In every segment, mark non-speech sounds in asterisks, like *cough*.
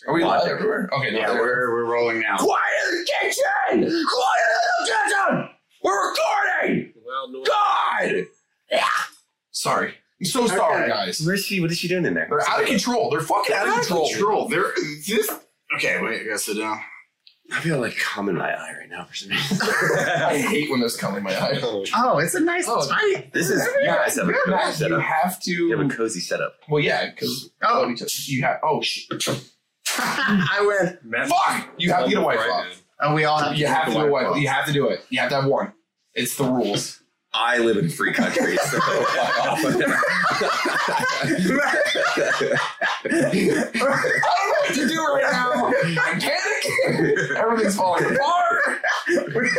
this. Are we Watch live everywhere? Okay, no, Yeah, we're we're rolling now. Quiet in the kitchen! Quiet in the kitchen! We're recording! Well, no, God! Yeah. Sorry. I'm so sorry, Okay. guys. Where's she? What is she doing in there? They're out of control. They're fucking out of control. control. They're This. Okay, wait. I gotta sit down. I feel like cum in my eye right now for some reason. *laughs* I hate when there's cum in my eye. Oh, oh, it's a nice Oh, tight. this is you guys have a cozy Matt, you setup. have to. You have a cozy setup. well, yeah, because Oh. you have. Oh shit! *laughs* I win. Matt, Fuck! You have to get a wife Right, off. dude. Oh, we all have. You have to get do a wipe wife. You have to do it. You have to have one. It's the rules. I live in a free country, so *laughs* *laughs* I don't know what to do right now. I'm panicking. Everything's falling apart.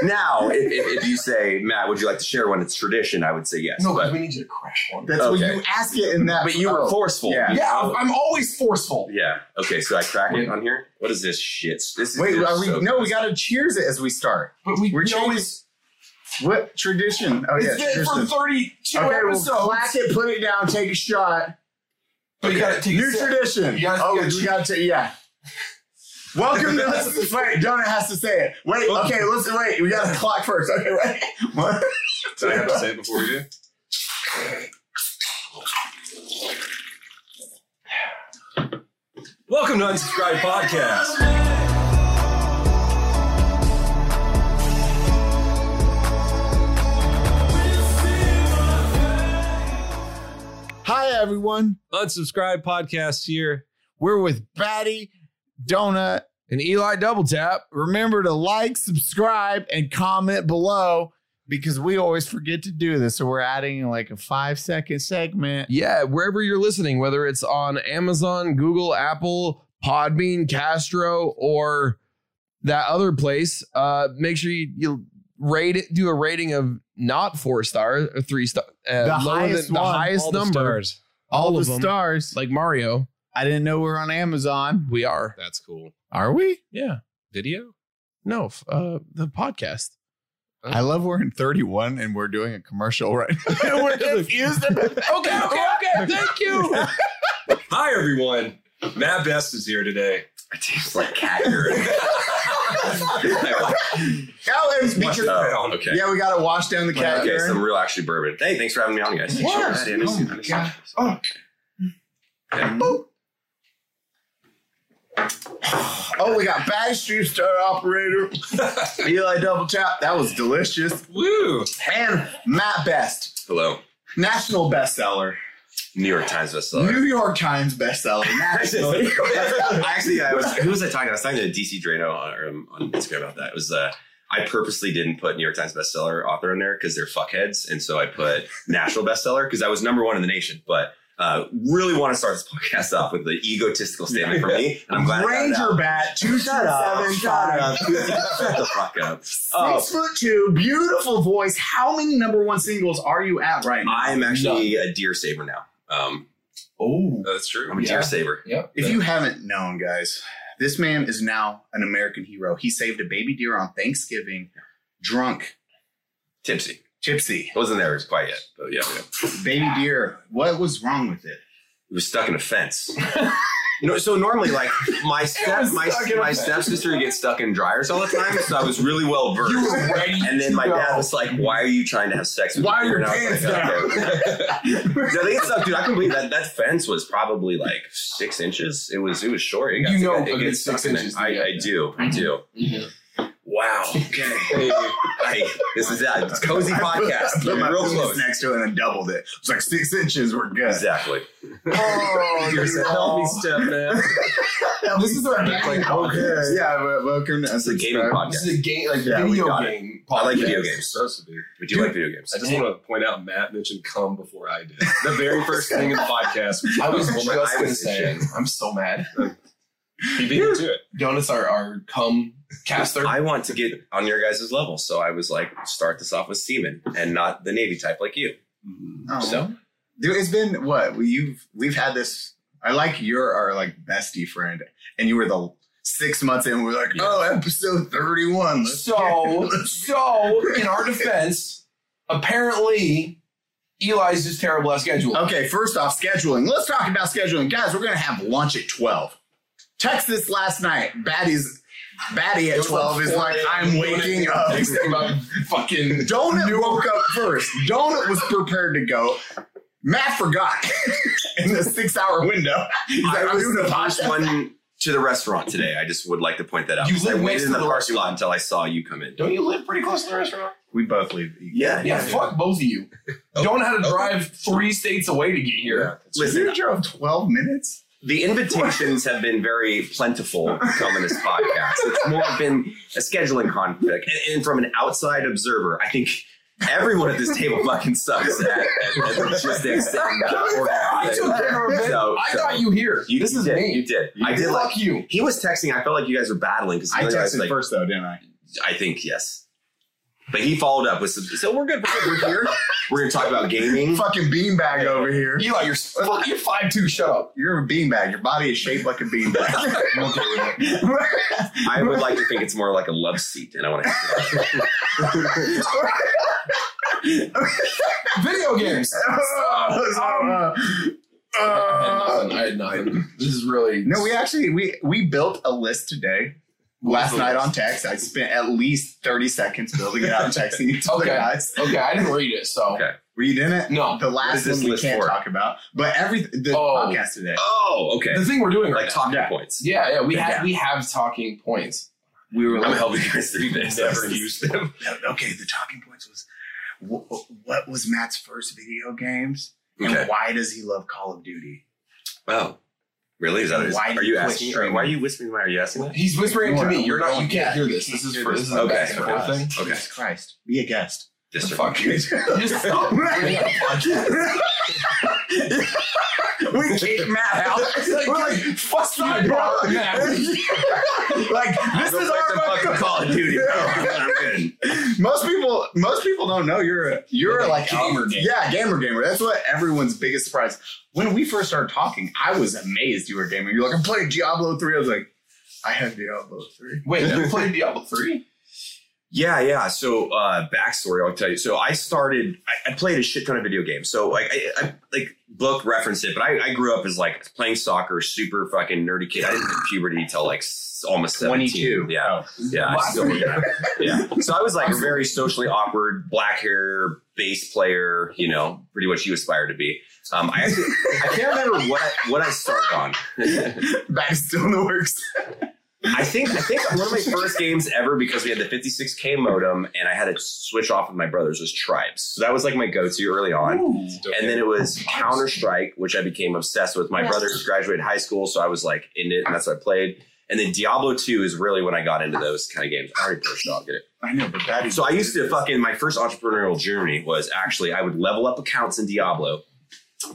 Now, if, if, if you say, Matt, would you like to share one? It's tradition. I would say yes. No, because but, we need you to crash one. That's what you ask it in that. but you were oh. forceful. Yeah. Yeah, I'm, I'm always forceful. Yeah. Okay, so I crack it on here. What is this shit? This is Wait, this are we? so no, we gotta cheers it as we start. But we, We're always. What tradition? Oh yeah, It's for tradition. 32 Okay, we'll episodes. clack it, put it down, take a shot. But you gotta take New a tradition. You gotta- oh, you gotta we gotta take. Yeah. Welcome to this. Wait, Donut has to say it. Wait, okay, listen, wait. We got to clock first. Okay, right. *laughs* What? Do I have to say it before we do? Welcome to Unsubscribe Podcast. Hi, everyone. Unsubscribe Podcast here. We're with Baddie, Donut. And Eli Doubletap. Remember to like, subscribe, and comment below because we always forget to do this. So we're adding like a five second segment. Yeah, wherever you're listening, whether it's on Amazon, Google, Apple, Podbean, Castro, or that other place, uh, make sure you, you rate it, do a rating of not four stars or three star, uh, The lower highest than the one, highest all the number. stars. All, All the them. stars. Like Mario, I didn't know we are on Amazon. we are. That's cool. Are we? Yeah. Video? No, f- uh, the podcast. I love we're in 31 and we're doing a commercial right now. *laughs* we're *laughs* confused. *laughs* Okay, okay, okay. Thank you. Hi, everyone. Mat Best is here today. It tastes like cat urine. Oh, and oh, okay. Yeah, we got to wash down the cat Okay, urine. some real actually bourbon. Hey, thanks for having me on, guys. Of course. I didn't- I Oh, didn't- God. Oh, we got Baddie Street Star Operator, *laughs* Eli Doubletap. That was delicious. Woo! And Mat Best, Hello. national bestseller, New York Times bestseller. New York Times bestseller, *laughs* nationally. *laughs* Actually, I was who was I talking to? I was talking to DC Drano on, um, on Instagram about that. It was uh, I purposely didn't put New York Times bestseller author in there because they're fuckheads, and so I put national bestseller because I was number one in the nation. But uh, really want to start this *laughs* podcast off with the egotistical statement from me, and I'm glad. I got it Ranger. Bat, two Shut up! seven Shut up! five. *laughs* Shut the fuck up! Oh, Six foot two, beautiful voice. How many number one singles are you at right now? I'm actually a deer saver now. Um, oh. That's true. I'm a Yeah. deer saver. Yep. If you haven't known, guys, this man is now an American hero. He saved a baby deer on Thanksgiving, drunk, Tipsy. Tipsy. Wasn't there quite yet, but yeah, yeah. Baby deer. What was wrong with it? It was stuck in a fence. *laughs* You know, so normally, like my step, my in my stepsister gets stuck in dryers all the time, so I was really well versed. You were ready And then my dad was like, "Why are you trying to have sex with Why are your your deer?" I was pants like, down? No, they get stuck, dude. I can believe that. That fence was probably like six inches. It was it was short. It got, You know it, it gets six in inches, it. I. I do. I do. Mhm. Wow. *laughs* Okay. I, this is that. It's cozy I put- I podcast. put my real penis close. next to it and then doubled it. It's like six inches. We're good. Exactly. Oh, Here's a you're help me step, man. *laughs* This is our gaming podcast. Yeah, welcome to It's a gaming podcast. This is a game, like Yeah, video got it. game. I like podcast. video It's games. supposed to be. We do Dude, like video games. I just want to point out Matt mentioned "come" before I did. The very *laughs* first thing in the podcast. I was Well, just my- going to say. I'm so mad. He beat me to it. Donuts are our cum caster. I want to get on your guys' level, so I was like, start this off with semen and not the Navy type like you. Oh. So Dude, it's been what we you've we've had this. I like you're our like bestie friend, and you were the six months in. We're like, oh, episode thirty one. So, so in our defense, apparently Eli's just terrible at scheduling. okay, first off, scheduling. Let's talk about scheduling, guys. We're gonna have lunch at twelve. Text this last night. Baddie's Baddie at twelve like is like, I'm waking up. Texting about fucking. *laughs* Donut woke up first. Donut was prepared to go. Matt forgot *laughs* in the six hour window. He's like, I I'm was doing the a first one to the restaurant today. I just would like to point that out. You 'cause I live next waited in the the parking lot until I saw you come in. Don't you live pretty close to the restaurant? We both live. Yeah, Yeah, fuck both of you. Oh, don't know how to drive three states away to get here. Listen, You drove 12 minutes? The invitations have been very plentiful to come this podcast. It's more been a scheduling conflict. And, and from an outside observer, I think everyone at this table fucking sucks at, at, at logistics and uh, I took organizing. care of it. So- I so- got you here. You, this you is did, me. You did. You I did. Fuck like. you. He was texting. I felt like you guys were battling because I texted first, though, didn't I? I think yes. But he followed up with some. So we're good. We're good. We're here. We're going to talk about gaming. *laughs* Fucking beanbag over here. Eli, you're fuck, you're five two. Shut up. You're a beanbag. Your body is shaped like a beanbag. *laughs* I'm okay with it. I would like to think it's more like a love seat, and I want to. Video games. *laughs* Uh, I had nothing. I had nothing. This is really no, we actually we we built a list today. Last night on text, I spent at least 30 seconds building it out and texting you to the Okay. guys. Okay, I didn't read it, so Okay. Were you in it? No. The last one we can't for? talk about. But every the Oh. podcast today. Oh, okay. the thing we're doing Like now. talking Yeah. points. Yeah, yeah, we Yeah. have we have talking points. We were I'm like, helping you guys through this. Never used them. *laughs* okay, the talking points was wh- what was Matt's first video games? And Okay. why does he love Call of Duty? Oh, really? Is that Why do are you you asking? streaming? Why are you whispering? Why are you asking that? He's whispering to me. You're not. You Yeah, can't hear you this. can't This is hear for this. this is a Okay. back and forth thing. Okay. Jesus Christ. Be a guest. Yes, sir. Fuck you. *laughs* Just stop. bringing up podcasts. we kicked Matt out. *laughs* Like, We're like, fuck you, bro. Matt. *laughs* like, this is play our some fucking fucking Call of Duty, bro. Most people, most people don't know you're a you're a like gamer gamer. Yeah, gamer gamer. That's what everyone's biggest surprise. When we first started talking, I was amazed you were a gamer. You're like, I'm playing Diablo three. I was like, I have Diablo three. Wait, you played Diablo three? Yeah, yeah. So uh backstory, I'll tell you. So I started I, I played a shit ton of video games. So like I, I like book referenced it, but I, I grew up as like playing soccer, super fucking nerdy kid. I didn't hit puberty until like almost 17. 22. Yeah. Yeah. I Wow. still, yeah. yeah. So I was like a very socially awkward, black hair, bass player, you know, pretty much you aspire to be. Um I actually I can't remember what I what I started on. That still in the works. I think I think one of my first games ever because we had the 56k modem and I had to switch off with my brothers was Tribes. So that was like my go-to early on. And then it was Counter Strike, which I became obsessed with. My Yeah. brothers graduated high school, so I was like in it, and that's what I played. And then Diablo 2 is really when I got into those kind of games. I already pushed off, get it. I know, but that is So I used to fucking my first entrepreneurial journey was actually I would level up accounts in Diablo,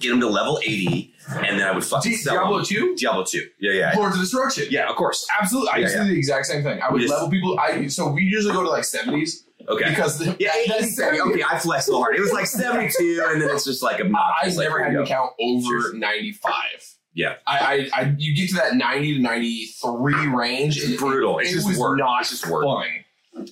get them to level 80, and then I would fucking Di- sell Diablo them. two? Diablo 2. Yeah, yeah. Lords of Destruction. Yeah, of course. Absolutely. I Yeah, used to do the exact same thing. I would Yes. level people. I so we usually go to like seventies Okay. because the, Yeah, that- that's okay, okay. I flexed a little hard. It was like 72, and then it's just like a I've never had an account over ninety five. Yeah. I, I, I, you get to that ninety to ninety three range. It's and brutal. It's it just was work. not It's just work. fun.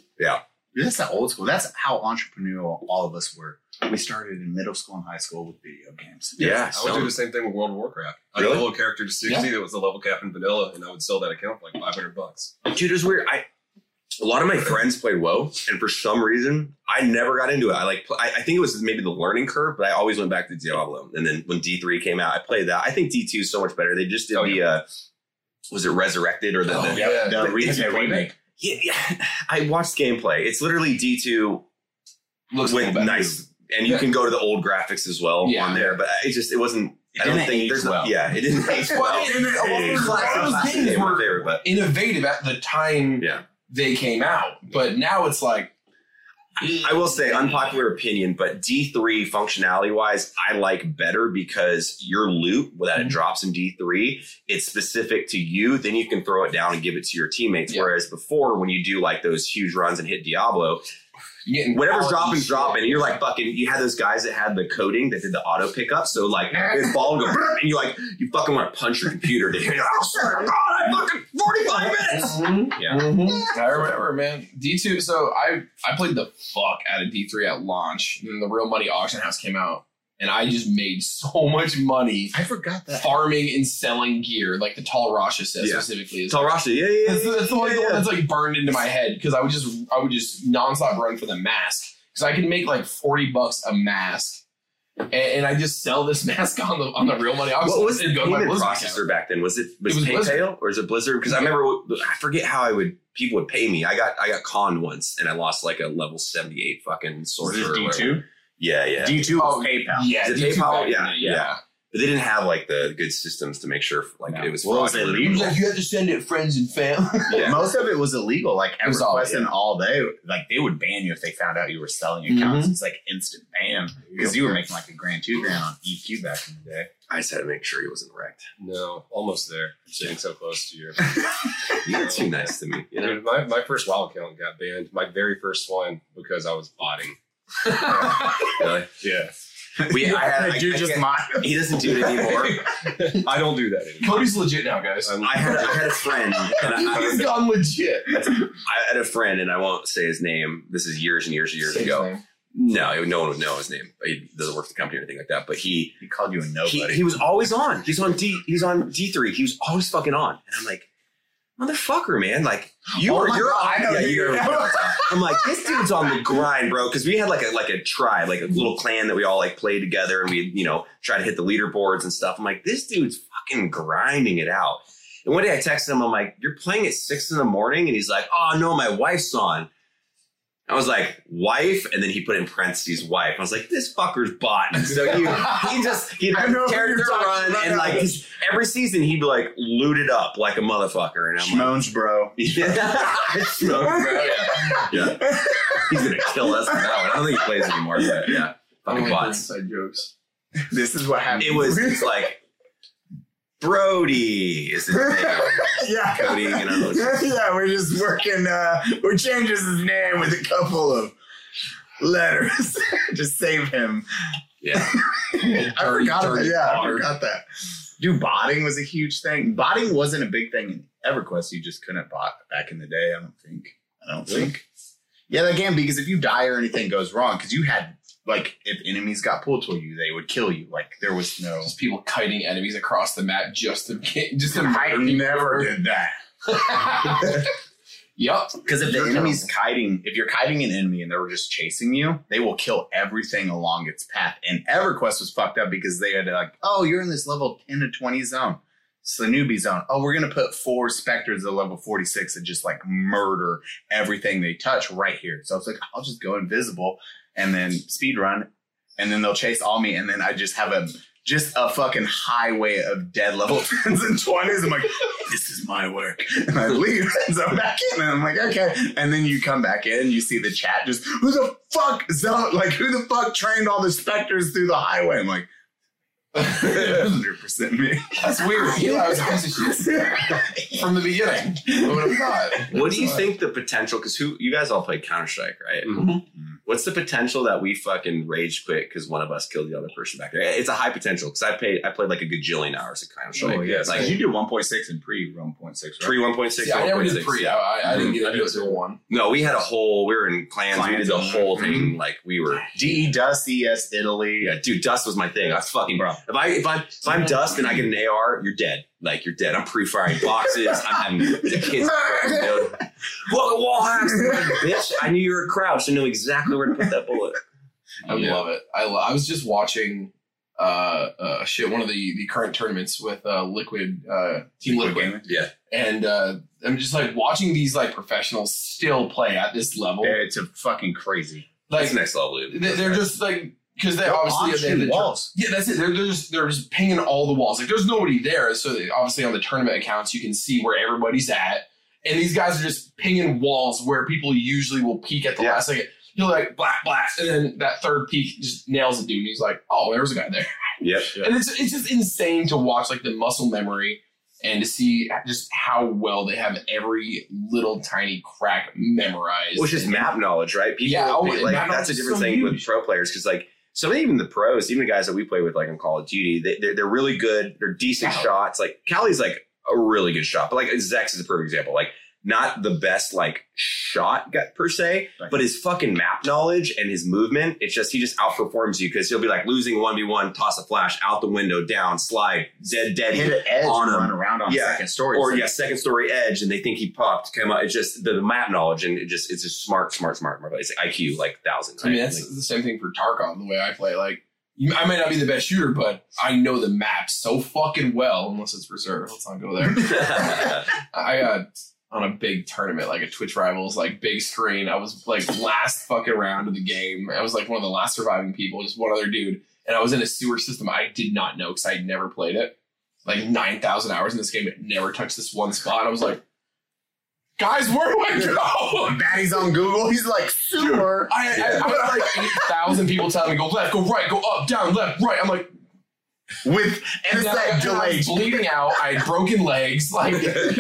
That's the old school. That's how entrepreneurial all of us were. We started in middle school and high school with video games. Yeah. I would do the same thing with World of Warcraft. I Really? leveled a character to 60 that was the level cap in vanilla, and I would sell that account for like 500 bucks. Dude, it was weird. I a lot of my friends played WoW, and for some reason, I never got into it. I like, I, I think it was maybe the learning curve, but I always went back to Diablo. And then when D three came out, I played that. I think D two is so much better. They just did Oh, the, uh, was it Resurrected or the, Oh, the yeah. The But re- it's the a remake. Yeah, yeah. *sighs* I watched gameplay. It's literally D two Looks a with better. nice, and you Yeah. can go to the old graphics as well Yeah. on there. But it just it wasn't. It I don't didn't think age there's no, well. yeah, it didn't age Well, well. and a lot of those- a lot of those Classic games were- favorite, but Innovative at the time Yeah. they came out, but now it's like I will say, unpopular opinion, but D3 functionality wise, I like better because your loot that Mm-hmm. it drops in D3, it's specific to you. Then you can throw it down and give it to your teammates. Yeah. Whereas before, when you do like those huge runs and hit Diablo, whatever's dropping, shit. dropping. You're like fucking. You had those guys that had the coding that did the auto pickup. So like, this ball would go, *laughs* and you're like, you fucking want to punch your computer. *laughs* To hear, oh, sir, God, I fucking 45 minutes. Mhm. *laughs* Yeah. Mhm. I remember, man. D two. So I I played the fuck out of D three at launch, and then the Real Money Auction House came out and I just made so *laughs* much money I forgot that. farming and selling gear, like the Tal Rasha says Yeah. specifically. Is Tal Rasha, yeah, yeah. that's, yeah, that's the, like, yeah, the one that's like burned into my head because I would just I would just nonstop run for the mask because I could make like forty bucks a mask, and, and I just sell this *laughs* mask on the on the real money. What was the it'd go to my payment Blizzard processor account. back then? Was it was, It was Blizzard. PayPal or is it Blizzard? Because I remember I forget how I would people would pay me. I got I got conned once and I lost like a level seventy eight fucking sorcerer. or D whatever. two. Yeah, yeah. D two Oh, was PayPal. Yeah, Is it D2 PayPal? back Yeah, yeah. But they didn't have like the good systems to make sure like No. it was Well, it was fraudulent. illegal. you have to send it friends and family. *laughs* Yeah. *laughs* Most of it was illegal. Like It was all- EverQuest and all day, like they would ban you if they found out you were selling mm-hmm. accounts. It's like instant ban because you were making like a grand, two grand on EQ back in the day. I just had to make sure he wasn't wrecked. No, almost there. I'm sitting so close to you. *laughs* You're too nice to me. You know? Dude, my, my first WoW account got banned. My very first one because I was botting. *laughs* Really? Yeah. We, I had, I, Dude, I just can't- he doesn't do it anymore. *laughs* I don't do that anymore. Cody's legit now, guys. I'm- I had, I had a friend, and I, He's I, gone legit. I had a friend, and I won't say his name. This is years and years and years Say ago. No, no one would know his name. He doesn't work for the company or anything like that. But he He called you a he, nobody. he was always on. He's on D. He's on D three. He was always fucking on. And I'm like, motherfucker, man. Like you Oh are. You're. God, I know yeah, you're, you're I'm like, this dude's on the grind, bro. Because we had like a like a tribe, like a little clan that we all like played together, and we you know try to hit the leaderboards and stuff. I'm like, this dude's fucking grinding it out. And one day I texted him, I'm like, you're playing at six in the morning, and he's like, oh no, my wife's on. I was like, wife, and then he put in parentheses wife. I was like, this fucker's bot. And so he, he just he'd I have know who character you're run and now. like his, every season he'd be like looted up like a motherfucker. And I'm like, bro. yeah. *laughs* Smoke, bro. yeah. He's gonna kill us with that one. I don't think he plays anymore, but yeah. Fucking Only bots. inside jokes. This is what happened. It was it's like Brody is his *laughs* name. yeah. Cody, you know. *laughs* yeah, we're just working. Uh, we're changing his name with a couple of letters. *laughs* just save him. Yeah. I Dirty, forgot. That. dirty Yeah, I forgot that. Dude, botting was a huge thing. Botting wasn't a big thing in EverQuest. You just couldn't bot back in the day. I don't think. I don't Really? think. Yeah, that game because if you die or anything goes wrong, because you had like if enemies got pulled toward you, they would kill you. Like there was no. Just people kiting enemies across the map just to get just to I murder people. never did that. *laughs* Yep. Because if the You're enemy's kiting, if you're kiting an enemy and they're just chasing you, they will kill everything along its path. And EverQuest was fucked up because they had like, oh, you're in this level 10 to 20 zone. It's the newbie zone. Oh, we're gonna put four specters at level 46 and just like murder everything they touch right here. So it's like, I'll just go invisible and then speed run, and then they'll chase all me, and then I just have a just a fucking highway of dead level *laughs* 10s and 20s. I'm like, this is my work. And I leave. And *laughs* so I'm back in and I'm like, okay. And then you come back in, you see the chat just, who the fuck zone? Like, who the fuck trained all the specters through the highway? I'm like, 100% me. That's weird. *laughs* Eli was a piece from the beginning. Who would have thought? What do you think the potential? Because who you guys all play Counter Strike, right? Mhm. What's the potential that we fucking rage quit because one of us killed the other person back there? It's a high potential because I played I played like a gajillion hours of Counter Strike. Oh, yes. like Like, you did 1.6 and pre 1.6, right? pre one point six. See, I never did pre. I, I, I didn't get into it till one. No, we had a whole. We were in clans. we did the whole thing. Mm-hmm. Like we were. GE Dust, ES Italy. Yeah, dude, dust was my thing. I was fucking Bro. If I if I if I'm dust and I get an AR, you're dead. Like you're dead. I'm pre-firing boxes. I'm having the kids. *laughs* Welcome wall hacks, bitch. I knew you were crouched. I knew exactly where to put that bullet. I love it. I, lo- I was just watching uh, uh shit one of the the current tournaments with uh Liquid uh Team Liquid, Gaming. Yeah, and uh I'm just like watching these like professionals still play at this level. Yeah, It's a fucking crazy. Like that's next level. Dude. they- they're just like because they They're obviously they the walls. Yeah, that's it. They're, they're just they're just pinging all the walls. Like there's nobody there, so they, obviously on the tournament accounts you can see where everybody's at, and these guys are just pinging walls where people usually will peek at the Yeah. last second. He'll like black blast, and then that third peek just nails the dude. And he's like, "Oh, there's a guy there." *laughs* Yep. And it's it's just insane to watch like the muscle memory and to see just how well they have every little tiny crack memorized. Which is map knowledge, right? People, Yeah, oh, like that's a different so thing with pro players because like of even the pros, even the guys that we play with, like in Call of Duty, they, they're, they're really good. They're decent shots. Like Cali's like a really good shot, but like Zex is a perfect example. Like not the best like shot guy per se, Right. but his fucking map knowledge and his movement, it's just he just outperforms you because he'll be like losing one v one, toss a flash out the window, down, slide, dead, dead, Hit an edge on him. run around on Yeah. second story. or yeah, second story edge, and they think he popped. Out, it's just the, the map knowledge, and it just it's just smart, smart, smart. smart. It's IQ like thousands. I mean, right? that's the same thing for Tarkov. The way I play, like I might not be the best shooter, but I know the map so fucking well. Unless it's reserved, let's not go there. *laughs* *laughs* I got on a big tournament, like a Twitch Rivals, like big screen. I was like last fucking round of the game. I was like one of the last surviving people, just one other dude. And I was in a sewer system I did not know because I had never played it. Like 9,000 hours in this game, it never touched this one spot. I was like, guys, where do I go? Baddie's on Google. He's like super. I, I, I had like 8,000 people telling me, go left, go right, go up, down, left, right. I'm like, with and it's then I- that I delay. was bleeding out. I had broken legs. Like, *laughs* You're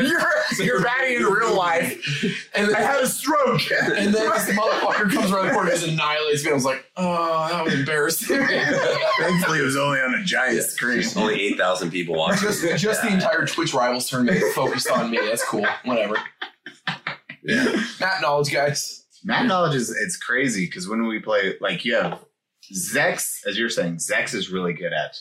you're Baddie in real life. and then, I had a stroke. And then this *laughs* motherfucker comes around the corner and just annihilates me. I was like, oh, that was embarrassing. *laughs* Thankfully, it was only on a giant screen. Only eight thousand people watching. just just the entire Twitch Rivals tournament focused on me. That's cool. Whatever. Yeah. Map knowledge, guys. Map knowledge is it's crazy because when we play, like you have Zex, as you're saying, Zex is really good at.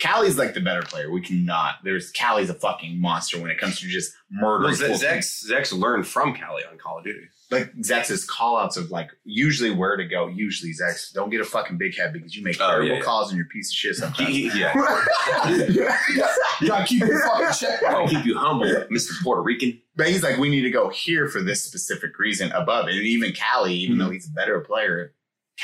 Callie's like the better player. We cannot. There's Callie's a fucking monster when it comes to just murdering. Well. Zex Zex learned from Callie on Call of Duty. like Zex's call outs of like usually where to go. Usually Zex, don't get a fucking big head because you make Oh, terrible yeah, yeah. calls and you're a piece of shit sometimes. Yeah, You *laughs* gotta keep your fucking check, bro. *laughs* keep you humble, Mister Puerto Rican. But he's like, we need to go here for this specific reason above. And even Callie, even though mm-hmm. he's a better player,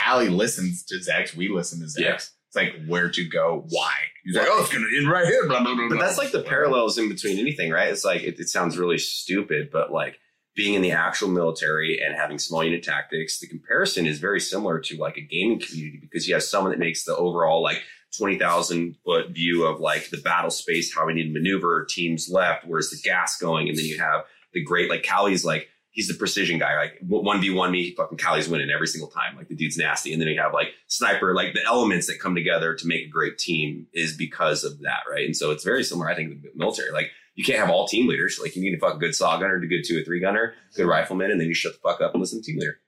Callie listens to Zex. We listen to Zex. Yeah. It's like where to go, why. He's like, oh, it's gonna end right here. Blah blah blah. But that's like the parallels in between anything, right? It's like it, it sounds really stupid, but like being in the actual military and having small unit tactics, the comparison is very similar to like a gaming community because you have someone that makes the overall like twenty thousand foot view of like the battle space, how we need to maneuver, teams left, where's the gas going, and then you have the great like Callie's like he's the precision guy. Like one v one me, fucking Callie's winning every single time. Like the dude's nasty, and then you have like sniper. Like the elements that come together to make a great team is because of that, right? And so it's very similar. I think to the military. Like you can't have all team leaders. Like you need a fucking good saw gunner, a good two or three gunner, good rifleman, and then you shut the fuck up and listen to team leader.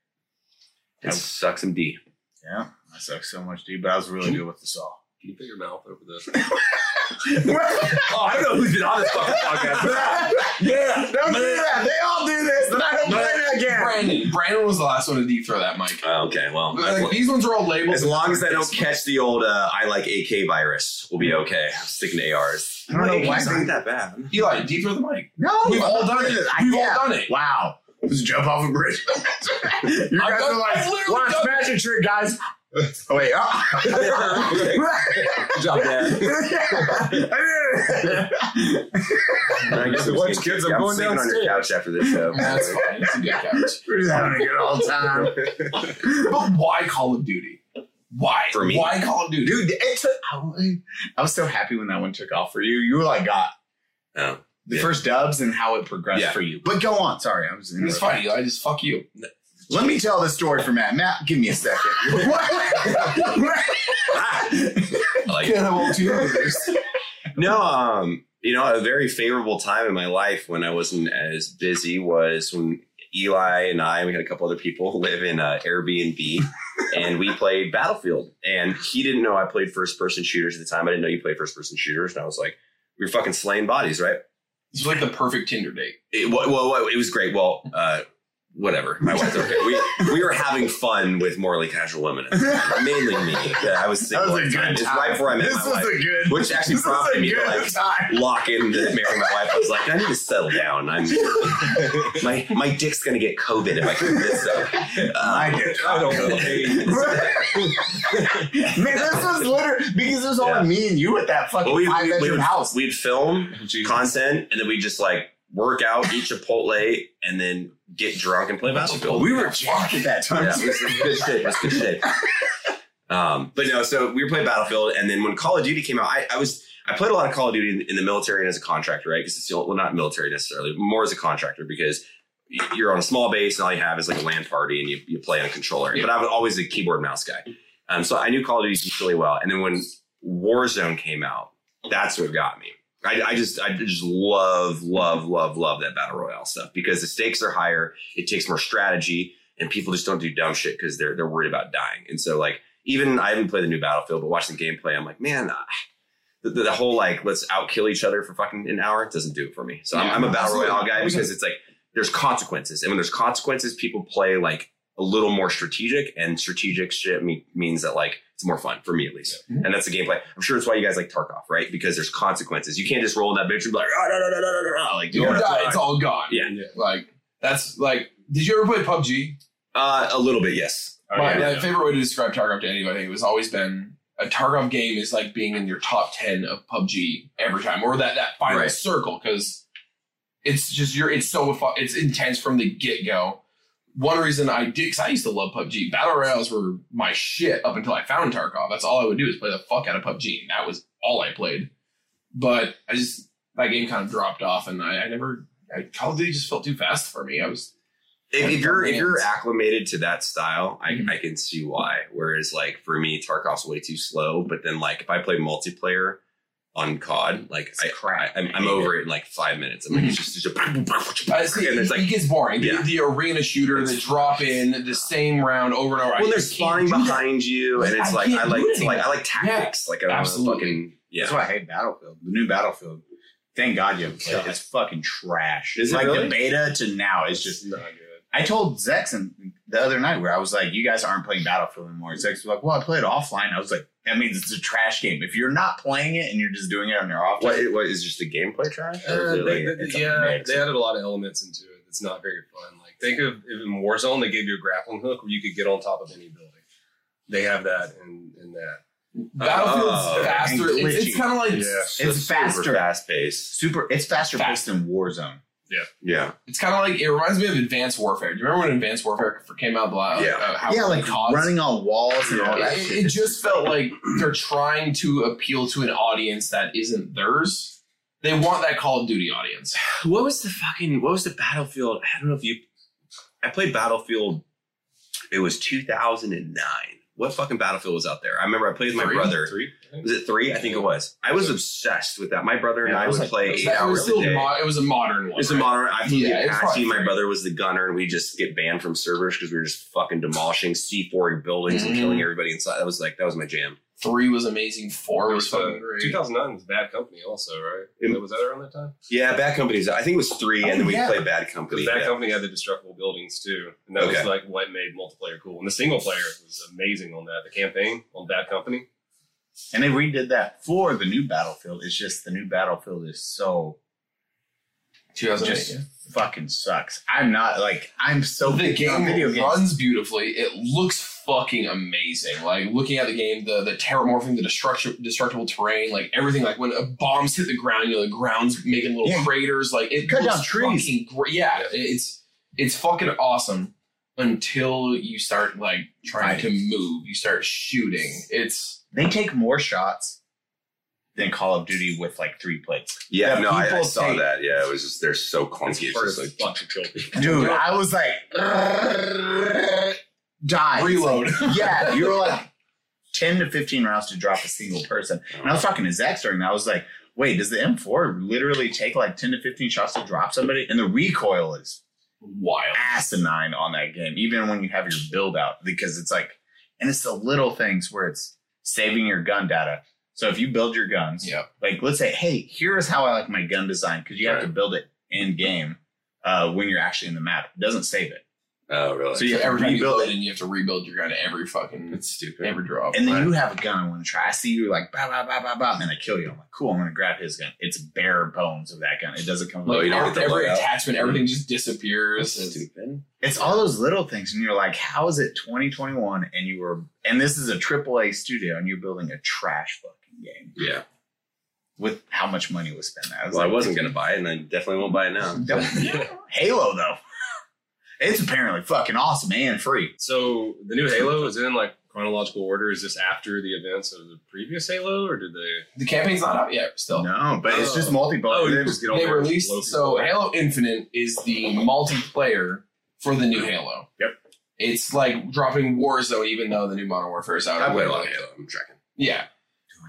It Yep. sucks some D. yeah, I suck so much, dude. But I was really good with the saw. Can you put your mouth over this? *laughs* Oh, I don't know who's been on this fucking podcast. *laughs* yeah, don't do that. They all do this, but I don't play it again. Brandon. Brandon was the last one to deep throw that mic. Oh, okay, well, Like, these ones are all labeled. as long as I don't catch the old uh, I like AK virus, we'll be okay. I'm sticking to ARs. I don't know why AKs they- aren't that bad. Eli, deep throw the mic. No, We've all done doing it. I- We've yeah. all done it. Wow. Just jump off a bridge. *laughs* you I've guys done- are like, I've literally watch done- magic trick, guys. Oh wait. Oh. Good job, Dad. I guess Watch kids, I'm going sleeping on your couch after this show. That's fine. It's a good couch. We're just having a good old time. But why Call of Duty? Why? For me? Why Call of Duty? Dude, it took, I I was so happy when that one took off for you. You were like, got Oh. the Yeah. first dubs and how it progressed Yeah. for you. But go on. Sorry, I was. It's fine, I Just fuck you. Let me tell this story for Matt. Matt, give me a second. *laughs* I like Can't have all two others. No, um, you know, a very favorable time in my life when I wasn't as busy was when Eli and I, we had a couple other people *laughs* live in uh, Airbnb, and we played Battlefield. And he didn't know I played first person shooters at the time. I didn't know you played first person shooters, and I was like, we were fucking slaying bodies, right? It's like the perfect Tinder date. It, well, well, it was great. Well, uh, whatever. My wife's okay. We we were having fun with morally casual women, at the time. mainly me. I was That single. was a at time. good It's time. right before I met this my was wife. a good. Which actually prompted me to, like, time. lock in to marry my wife. I was like, I need to settle down. I'm *laughs* my my dick's gonna get COVID if I keep this up. Uh, I did. I don't know. *laughs* Man, this was literally because it was only Yeah. me and you at that fucking well, we, five we, we bedroom house. we'd film Jesus. content and then we just like work out, eat Chipotle, and then get drunk and play basketball. we were jacked at that time. Yeah, it was, it was good shit. It was good shit. Um, but no, so we were playing Battlefield, and then when Call of Duty came out, I, I was I played a lot of Call of Duty in, in the military and as a contractor, right? Because it's well, not military necessarily, more as a contractor because you're on a small base and all you have is like a LAN party and you, you play on a controller. Yeah. But I was always a keyboard mouse guy, um, so I knew Call of Duty really well. And then when Warzone came out, that's what got me. I, I just I just love love love love that battle royale stuff because the stakes are higher. It takes more strategy, and people just don't do dumb shit because they're they're worried about dying. And so like even I haven't played the new Battlefield, but watching the gameplay, I'm like, man, ah, the, the, the whole like let's outkill each other for fucking an hour doesn't do it for me. So I'm, I'm a battle royale guy because it's like there's consequences, and when there's consequences, people play like a little more strategic, and strategic shit me, means that like it's more fun for me at least, Yeah. and that's the gameplay. I'm sure it's why you guys like Tarkov, right? Because there's consequences. You can't just roll in that bitch and be like, oh, no, no, no, no, no, no, no, like You die, it's all gone. Yeah. Like that's like. Did you ever play PUBG? Uh, a little bit, yes. Oh, My, yeah, my yeah. favorite way to describe Tarkov to anybody was always been a Tarkov game is like being in your top ten of PUBG every time, or that that final Right. circle because it's just you're it's so it's intense from the get go. One reason I did because I used to love PUBG. Battle royales were my shit up until I found Tarkov. That's all I would do is play the fuck out of PUBG, and that was all I played. But I just that game kind of dropped off, and I, I never. I, Call of Duty just felt too fast for me. I was If, if you're if you're acclimated to that style, I, Mhm. I can see why. Whereas like for me, Tarkov's way too slow. But then like if I play multiplayer on COD, like I, crap. I, I'm, I'm over it in like five minutes. I'm like mm-hmm. it's just, it's just *laughs* I see, and it, it's like it gets boring. The- Yeah. The, arena shooter, the drop in, the same round over and over. I when they're just spawning behind you, and it's I like I like do it to like I like tactics. Like I don't absolutely. fucking yeah. That's why I hate Battlefield. The new Battlefield. Thank God you haven't played it. It's fucking trash. Is it like really? the beta to now is just. Not good. I told Zexon the other night where I was like, "You guys aren't playing Battlefield anymore." Zex was like, "Well, I played it offline." I was like, "That means it's a trash game. If you're not playing it and you're just doing it on your off What, it- what is just a gameplay trash? Uh, they, like- they- yeah, mix. they added a lot of elements into it. It's not very fun. Like think of if in Warzone, they gave you a grappling hook where you could get on top of any building. They have that in, in that. Battlefield's Oh, faster. It's, it's kind of like Yeah. it's faster. fast paced. super. It's faster Fast. paced than Warzone. Yeah, Yeah. it's kind of like it reminds me of Advanced Warfare. Do you remember when Advanced Warfare came out? Like, Yeah. uh, how yeah, like CODs? running on walls and all that. It, it just felt like they're trying to appeal to an audience that isn't theirs. They want that Call of Duty audience. what was the fucking what was the battlefield i don't know if you i played battlefield it was 2009 what fucking battlefield was out there i remember i played with my Three? brother Three. I think. was it three i think it was i was obsessed with that my brother and Yeah, i was would like- play It was, eight that- it hours was a still day mo- it was a modern one. it's a right? modern. I flew Yeah, the Apache. My three. brother was the gunner, and we just get banned from servers because we were just fucking demolishing C4 buildings and Mhm. killing everybody inside. That was like that was my jam. Three was amazing. Four There was was, uh, fucking great. 2009 was Bad Company also, right? It- was that around that time? Yeah, Bad Companies. I think it was three, and Oh, then we yeah. played Bad Company. Bad yeah. Company had the destructible buildings too, and that Okay. was like what made multiplayer cool. And the single player was amazing on that. The campaign on Bad Company. And they redid that for the new Battlefield. It's just the new Battlefield is so 2008. just yeah. fucking sucks. I'm not like I'm so the game video games. runs beautifully. It looks fucking amazing. Like looking at the game, the the terramorphing, the destructible destructible terrain, like everything. Like when uh, bombs hit the ground, you know, the ground's making little Yeah. craters. Like it Cut down trees. great. Yeah, it's it's fucking awesome until you start like trying to move. You start shooting. It's They take more shots than Call of Duty with like three plates. Yeah, that no, I, I saw take- that. Yeah, it was just they're so clunky. It's hard just like fuck to kill. Dude, I was like die. reload. *laughs* yeah, you were like *laughs* 10 to 15 rounds to drop a single person. And I was oh. talking to Zach during that. I was like, wait, does the M4 literally take like 10 to 15 shots to drop somebody? And the recoil is Wild. asinine on that game, even when you have your build out, because it's like, and it's the little things where it's saving your gun data. So if you build your guns, Yep. like let's say, hey, here's how I like my gun design, because you have to build it in game uh, when you're actually in the map. It doesn't save it. Oh really? So you have to every time you rebuild build it. it, and you have to rebuild your gun every fucking it's stupid. every drop. And then Right. you have a gun I want to try. I see you like bah bah bah bah bah, and then I kill you. I'm like, cool. I'm gonna grab his gun. It's bare bones of that gun. It doesn't come. like with you don't every, get the every attachment, everything just disappears. That's It's- stupid. It's all those little things, and you're like, how is it 2021 and you were? And this is a AAA studio, and you're building a trash fucking game Yeah. with how much money was spent. I was Well, I like, wasn't gonna buy it, and I definitely won't buy it now. *laughs* *laughs* Halo though, it's apparently fucking awesome and free. So the new Halo is in like chronological order? Is this after the events of the previous Halo, or did they? the campaign's not out yet. Still, No, but it's just Oh. multiplayer. Oh, They- just get on they released so people. Halo Infinite is the multiplayer for the new Halo. Yep. It's like dropping Warzone, even though the new Modern Warfare is out. I or played a lot whatever. of Halo. I'm tracking. Yeah,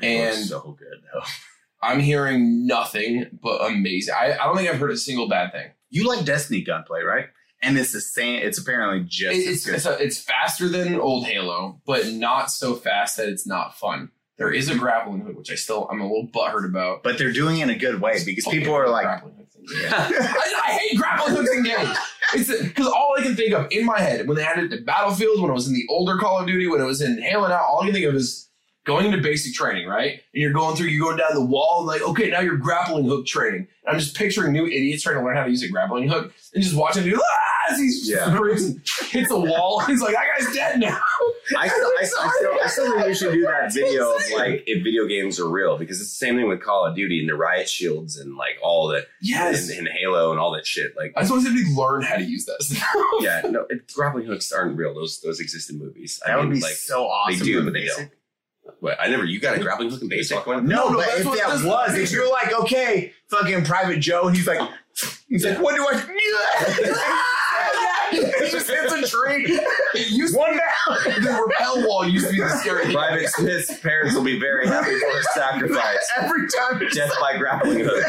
It was and- so good though. *laughs* I'm hearing nothing but amazing. I, I don't think I've heard a single bad thing. You like Destiny gunplay, right? And it's the same. It's apparently just It- as it's good. it's, a, it's faster than old Halo, but not so fast that it's not fun. There is a grappling hook, which I still I'm a little butthurt about. but they're doing it in a good way because Fucking people are like, grappling hooks in games. *laughs* I, I hate grappling hooks in games. It's because all I can think of in my head when they had it in Battlefield, when it was in the older Call of Duty, when it was in Halo now, all I can think of is going into basic training, right? And you're going through, you're going down the wall, and like, okay, now you're grappling hook training. And I'm just picturing new idiots trying to learn how to use a grappling hook and just watching dude ah, as he Yeah. hits a wall. *laughs* He's like, that guy's dead now. I still, I, I *laughs* still, I still think we should do that video of like if video games are real because it's the same thing with Call of Duty and the riot shields and like all the Yes. and, and Halo and all that shit. Like, I just want to see if we learn how to use this. yeah, no, *laughs* it, grappling hooks aren't real. Those those exist in movies. that I would mean, be like, so awesome. they do, in but they basic. don't. What? I never. You got a grappling hook in basic one? No, No, no, but if that that's- was, if you're like, okay, fucking Private Joe, and he's like, he's like, what do I? He just hits a tree. It used One down. the repel wall used to be the scary thing. Private Smith's parents will be very happy for his sacrifice. Every time. Death by grappling hook.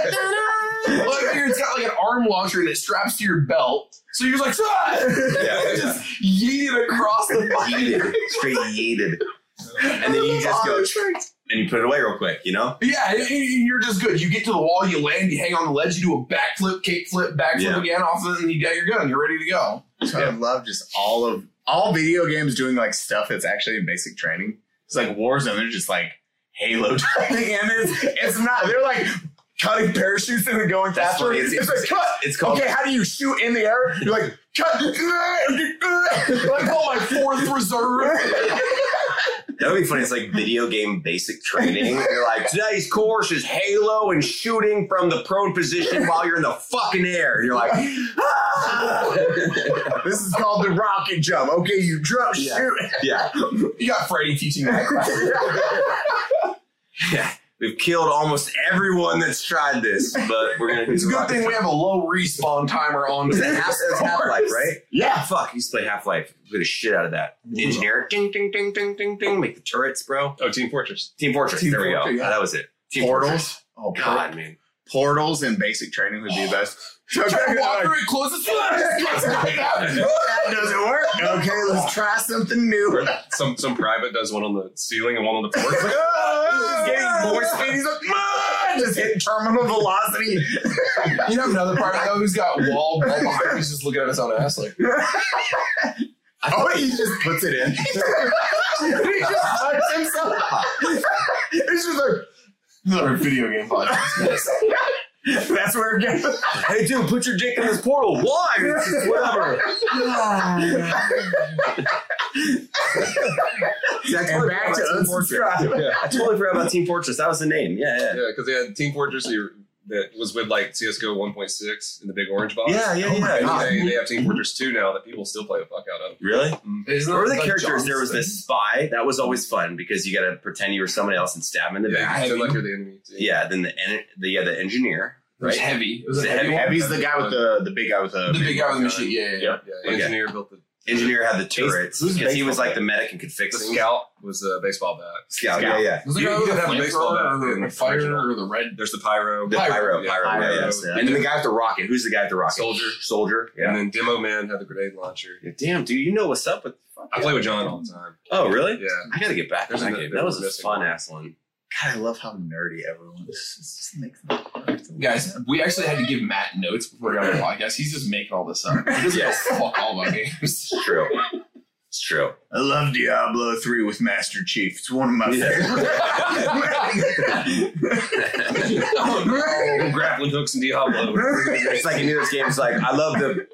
Well, I figure it's got like an arm launcher and it straps to your belt. So you're just like, ah! Yeah. *laughs* just yeet it across the fucking. Straight yeeted. And then you just go and you put it away real quick, you know? Yeah, and- and you're just good. You get to the wall, you land, you hang on the ledge, you do a backflip, kickflip, backflip Yeah. again off of it, and you got your gun. You're ready to go. I love just all of all video games doing like stuff that's actually in basic training. It's like Warzone. They're just like Halo *laughs* training, and it's it's not. They're like cutting parachutes and then going That's faster. funny. It's, It's- like cut. It's called Okay, how do you shoot in the air? You're like cut. *laughs* Like, oh, my fourth reserve. *laughs* That would be funny. It's like video game basic training. You're like, today's course is Halo and shooting from the prone position while you're in the fucking air. And you're like, ah! this is called the rocket jump. Okay, you jump, Yeah. shoot. yeah, You got Freddy teaching that class. *laughs* yeah. We've killed almost everyone that's tried this, but we're gonna do It's a good rocket thing we have a low respawn timer on Is that half, that's *laughs* Half-Life, right? Yeah. Fuck, I used to play Half-Life. Play the shit out of that. Mm-hmm. Engineer, ding, ding, ding, ding, ding, ding. Make the turrets, bro. Oh, Team Fortress. Team Fortress. Team there we go. yeah. that was it. Team Fortress. Portals. Oh, God, man. portals and basic training would be the best. Try to walk through it, close its that doesn't work. Okay, let's try something new. Some some private does one on the ceiling and one on the floor. It's like, He's getting more speed. He's like, "Ah!" just hitting terminal velocity. You have another part though who's got wall wall behind him. He's just looking at his own ass like. *laughs* Oh, he just puts it in. *laughs* he just touched himself. He's just like, Another video game podcast. *laughs* *laughs* that's where it gets. Hey, dude, put your dick in this portal. Why? It's just whatever. See, I And totally back forgot to about Team Fortress. unsubscribe. yeah, I totally forgot about Team Fortress. That was the name. Yeah, yeah. yeah, because they had Team Fortress that you- that was with like CS:GO 1.6 in the big orange box. Yeah, yeah, Oh yeah. And God. they, they have Team Fortress 2 now that people still play the fuck out of. Really? Mm-hmm. Isn't Remember the like characters? There was Johnson? this spy. That was always fun because you got to pretend you were somebody else and stab him in the Yeah, back. you pretend like you're the enemy. Too. Yeah. Then the en- the yeah the engineer. It was Right. heavy. It was Was a heavy, heavy? one. Heavy's the guy with the the big guy with the The big guy with the machine. Yeah, yeah, yeah. Yeah, Okay. engineer built the, Engineer had the turrets who's because he was like the medic and could fix the things. scout was the baseball bat. Scout. Scout. Yeah, yeah. Was it You- the guy you with the have a baseball bat flamethrower or in the fire original. or the red? There's the pyro. The Pyro. pyro, Yeah, pyro, pyro, yeah, yeah. yes, yeah. And then the guy with the rocket. Who's the guy with the rocket? Soldier. Soldier. And then Demoman had the grenade launcher. Yeah, Damn, dude, you know what's up with? I play with John all the time. Oh, really? Yeah. I gotta get back. There's on a- that game. That was was a a missing fun one. ass one. God, I love how nerdy everyone is. It just makes me Guys, we actually had to give Matt notes before we got on the podcast. He's just making all this up. He doesn't Yes. know fuck all about games. It's true. It's true. I love Diablo 3 with Master Chief. It's one of my *laughs* *laughs* Oh, Grappling hooks and Diablo. favorites. It's like in this game. It's like I love the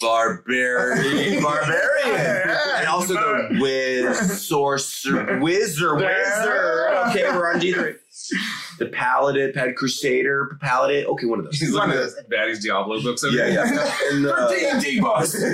barbarian, *laughs* barbarian, and also the whiz, sorcerer, wizard, wizard. Okay, we're on D three. The paladin, pad crusader, paladin. Okay, one of those. He's looking at Baddie's. Diablo books over Yeah, yeah. *laughs* And They're uh, D&D books. They're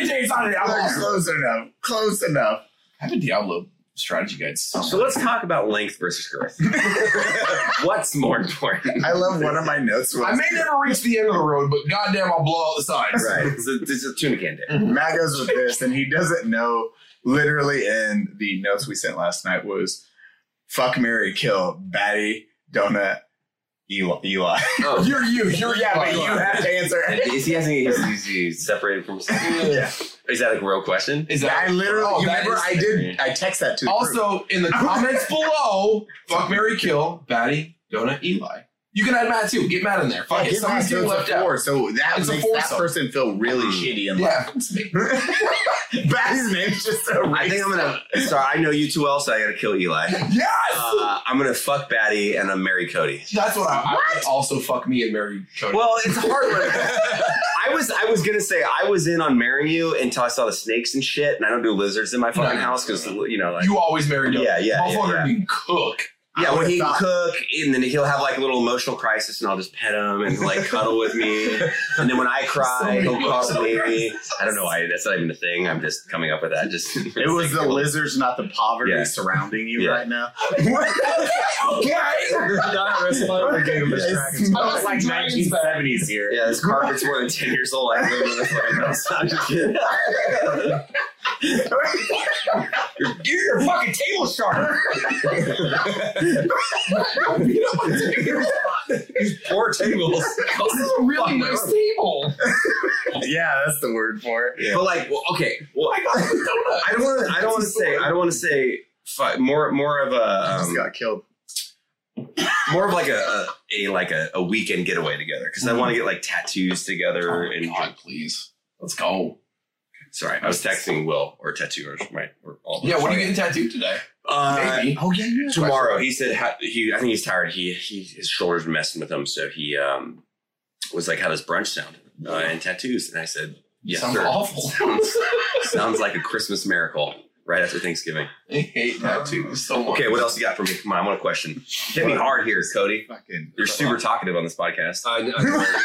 D&D's on it. Like, close enough. Close enough. I have a Diablo strategy guide. so let's talk about length versus girth. *laughs* What's more important? I love one of my notes. Was, I may never reach the end of the road, but goddamn, I'll blow out the sides. Right. It's a, it's a tuna can day. *laughs* Matt goes with this, and he doesn't know. Literally, in the notes we sent last night was "fuck Mary kill Baddie Donut Eli. Eli. Oh, *laughs* You're you. You're yeah, but you oh. have to answer. is he asking? Is, is he *laughs* separated from? *laughs* yeah. Is that a real question? Is that I literally, Oh, you that remember, is- I did, I text that to the group. Also, in the comments below, fuck Mary Kill, Baddie, Donut, Eli. You can add Matt too. Get Matt in there. Fuck Yeah, it. give Someone's getting so left it's a out. so that It's a makes that foursome. person feel really Mm. shitty in life. *laughs* Yeah, it's me. Baddie's name's just a I think I'm gonna. *laughs* Sorry, I know you too well, so I gotta kill Eli. *laughs* Yes! Uh, I'm gonna fuck Baddie and I'm marry Cody. That's what I, I also fuck me and marry Cody. Well, it's hard. When, I was I was gonna say I was in on marrying you until I saw the snakes and shit, and I don't do lizards in my fucking No, house because you know like you always marry Donut. Yeah, yeah, yeah, Motherfucker yeah. can cook. Yeah when he thought- cook and then he'll have like a little emotional crisis and I'll just pet him and like cuddle with me, and then when I *laughs* cry So he'll many cuddle me. emotional I don't know why that's not even a thing. I'm just coming up with that. Just It *laughs* was the lizards, not the poverty Yeah. surrounding you Yeah. right now. *laughs* okay. Not wrestling the game of It dragons. smells like 1970s here. Yeah, this carpet's more than ten years old. I live in this fucking house. I'm just kidding. You're, you're a fucking table shark. Poor tables. this is a really nice table. yeah, that's the word for it. But like, well, okay, well, I got the donut. I don't want to. I don't want to say. I don't want to say. fi- More, more of I a, just um, got killed. more of like a, a, a like a, a weekend getaway together because I want to get like tattoos together. Oh my and God, please. Let's go. Sorry, I was texting Will or tattoo or my or all. Yeah, what are you getting tattooed today? Uh, Maybe. Oh, yeah, yeah. tomorrow. He said he. I think he's tired. He, he his shoulders were messing with him, so he um was like, "How does brunch sound?" Uh, and tattoos, and I said, "Yes, Sounds sir." awful. Sounds, *laughs* sounds like a Christmas miracle right after Thanksgiving. I hate tattoos so much. Okay, what else you got for me? Come on, I want a question. Hit me hard here, Cody. Fucking. You're super talkative on this podcast. I, I know. *laughs*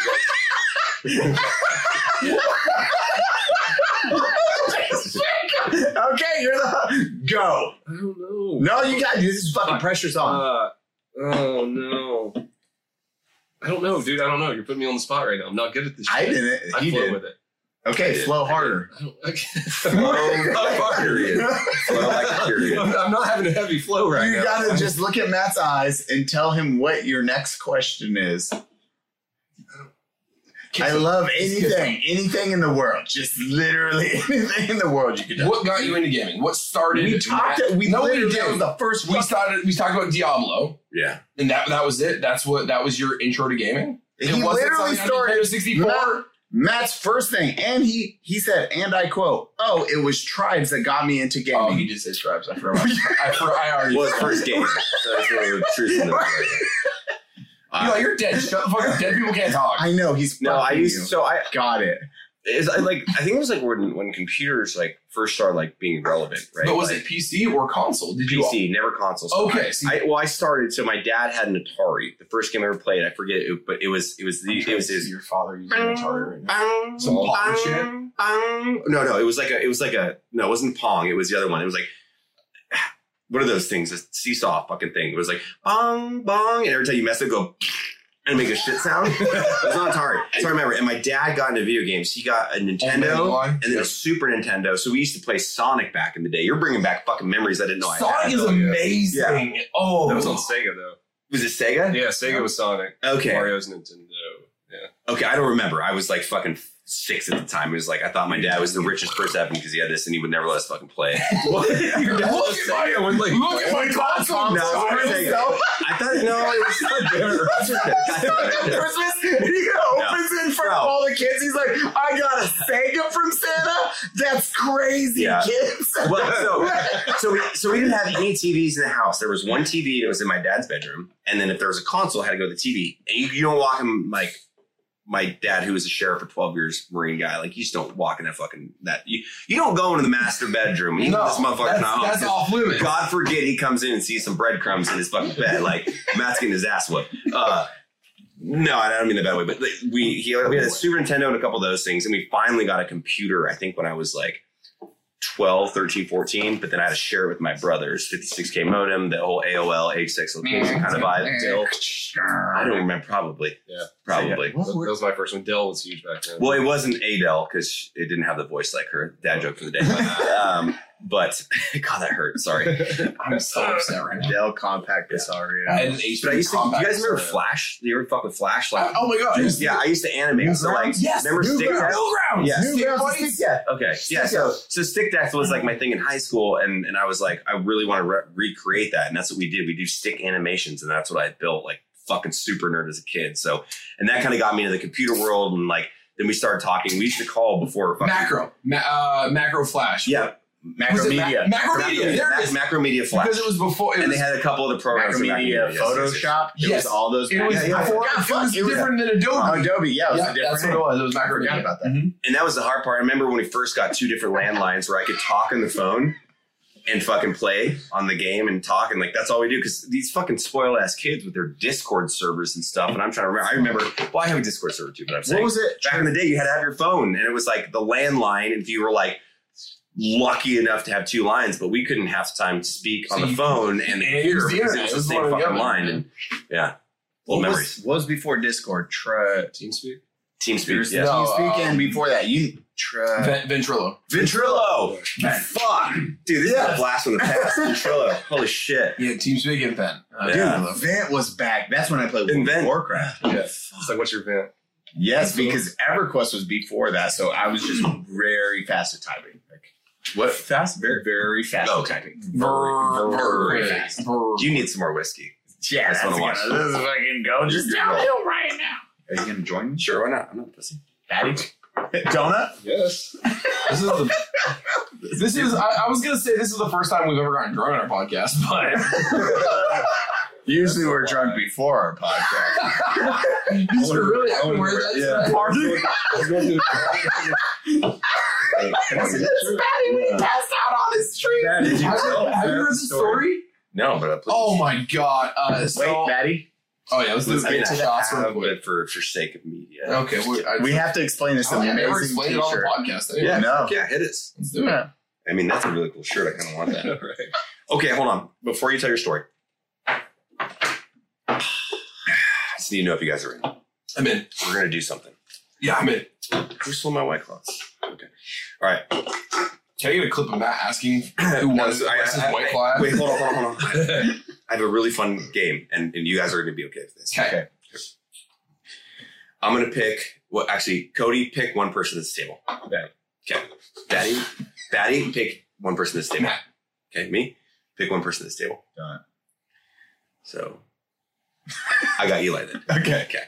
*laughs* You guys- okay, you're the go. I don't know. No, you got this. Is fucking pressure's on. Uh, oh no. I don't know, dude. I don't know. You're putting me on the spot right now. I'm not good at this. I shit. didn't. I He flow did. with it. Okay, I flow I harder. I. I can't. *laughs* Flow *laughs* period. Flow like period. I'm, I'm not having a heavy flow right you now. You gotta *laughs* just look at Matt's eyes and tell him what your next question is. I love anything, anything in the world. Just literally *laughs* anything in the world you could do. What got you into gaming? What started? We talked. that? We no, we literally that was did. the first. We started. We talked about Diablo, Yeah. and that that was it. That's what that was your intro to gaming. He It wasn't literally something started Nintendo 64. Matt- Matt's first thing, and he he said, and I quote, "Oh, it was tribes that got me into Oh, gaming." he did say stripes. I forgot. I, for, I already. Well, his first game. So it's one the truths in the right Uh, you're like, you're dead. Shut the *laughs* fuck up. Dead people can't talk. I know he's No, I used you. so I got it. is I like I think it was like when when computers like first started like being relevant, right? but was Like, it PC or console? Did you? PC, never console. So Okay, I, see- I, well, I started. So my dad had an Atari. The first game I ever played, I forget, it, but it was it was the it was his your father using an Atari right now. Bang, Some Pong bang, shit? bang. No, no, it was like a, it was like a, no, it wasn't Pong. It was the other one. It was like, what are those things? A seesaw fucking thing. It was like bong, bong, and every time you mess it, go *sniffs* and make a shit sound. *laughs* it was on Atari. So I remember, and my dad got into video games. He got a oh, Nintendo Line. and then a Super Nintendo. So we used to play Sonic back in the day. You're bringing back fucking memories I didn't know I Sonic had. is Oh, yeah. amazing. Oh, That was on Sega though. Was it Sega? Yeah, Sega was Sonic. Okay. Mario's Nintendo. Yeah. Okay, I don't remember. I was like fucking six at the time. It was like I thought my dad was the richest person ever because he had this and he would never let us fucking play. Look at my, look at my console. No, Sorry. it's Sega. I thought no, it was *laughs* Christmas, he opens in front of all the kids. He's like, "I got a Sega from Santa. That's crazy, Yeah. kids." well, so, *laughs* so we so we didn't have any TVs in the house. There was one TV it was in my dad's bedroom, and then if there was a console, I had to go to the TV. And you, you don't walk him like my dad, who was a sheriff for twelve years, Marine guy. Like you just don't walk in that fucking that. You you don't go into the master bedroom. You, No, this motherfucker's that's, not home. that's off limits. God forbid he comes in and sees some breadcrumbs in his fucking bed. Like Matt's getting his ass whooped. Uh, no, I don't mean the bad way, but like, we he, we had a Super Nintendo and a couple of those things, and we finally got a computer. I think when I was like 12, 13, 14, but then I had to share it with my brothers. 56k modem, the whole AOL H6 location kind of vibe. I don't remember. Probably. Yeah. Probably. That, that was my first one. Dell was huge back then. Well, it wasn't Adele because it didn't have the voice like her. Dad joke for the day. *laughs* um, but *laughs* God, that hurt. Sorry. I'm so upset right now. Dell Compaq Presario. I had an But I used to. You guys remember Presario. Flash? You ever fuck with Flash? Like, oh my god! Dude, yeah, I used to animate. So like, Yes, remember Stick Newgrounds. Death? Newgrounds. Yeah. Stick Newgrounds fights. Stick Death. Okay, yeah. So so Stick Death was like my thing in high school, and and I was like, I really want to re- recreate that, and that's what we did. We do stick animations, and that's what I built. Like fucking super nerd as a kid. So and that kind of got me into the computer world, and like then we started talking. We used to call before fucking, Macro, Ma- uh, macro flash. Yeah, Macromedia. Ma- Macromedia. There it is. Macromedia Flash, Because it was before. It and was, they had a couple of the programs. in Macromedia, yes, yes, yes. Photoshop. It Yes. was all those. it was Yeah, yeah, before. yeah. It was Fuck, different than Adobe. Oh, Adobe. Yeah, it was yeah, different that's what it was. It was macro. forgot about that. Mhm. And that was the hard part. I remember when we first got two different landlines where I could talk on the phone and fucking play on the game and talk. And like, that's all we do. Cause these fucking spoiled ass kids with their Discord servers and stuff. And I'm trying to remember, I remember, well, I have a Discord server too, but I'm What was it? back in the day, you had to have your phone and it was like the landline. If you were like, lucky enough to have two lines, but we couldn't half the time speak on the phone and the computer the because it was It the same one or the fucking line. And yeah, What old was, memories. what was before Discord? Tra- TeamSpeak. TeamSpeak, There's yes. No. TeamSpeak, um, and before that, you tra- Ven- Ventrilo. Ventrilo. Fuck. Dude, this is a blast from the past. *laughs* Ventrilo. Holy shit. Yeah, TeamSpeak and Vent. Uh, Yeah. Ventrilo. Vent was back. That's when I played World of Invent. Warcraft. Yeah. It's like, what's your vent? Yes, because EverQuest was before that, so I was just very fast at typing. Like What? fast, very, very fast Oh, at typing. Ver- Very ver- fast. ver- You need some more whiskey. Yeah, That's that's what I gonna, watch. this is fucking go just downhill right now. Are you gonna join me, Sure, why not? I'm not a pussy. Baddie? Donut? Yes. This is the. This is. I, I was gonna say this is the first time we've ever gotten drunk on our podcast, but *laughs* Usually we're drunk before our podcast. *laughs* these are really everywhere. That's Yeah. party. *laughs* Baddie, we passed out on the street. Have you, have you heard this story? No, but please. Oh my god! Uh, so, Wait, Baddie, oh yeah, let's do I mean, get I to shots real have, quick. but for, for sake of media. Okay, we, I, we have to explain this I don't think I've ever explained it on the podcast. Anyway. Yeah, no. Yeah, hit us. let's do it. I mean, that's a really cool shirt. I kind of want that. *laughs* right. Okay, hold on. Before you tell your story, I *sighs* just need to know if you guys are in. I'm in. We're going to do something. Yeah, I'm in. Who stole my white claws? Okay. All right. Can I get a clip of Matt asking *clears throat* who No, won so I- Wes's I- white I- claw? Wait, hold on, hold on, hold on. *laughs* I have a really fun game, and, and you guys are going to be okay with this. Okay. I'm going to pick, well, actually, Cody, pick one person at this table. Baddie. Okay. Baddie, Baddie, pick one person at this table. Matt. Okay, me, pick one person at this table. Done. So, I got Eli then. *laughs* Okay. Okay.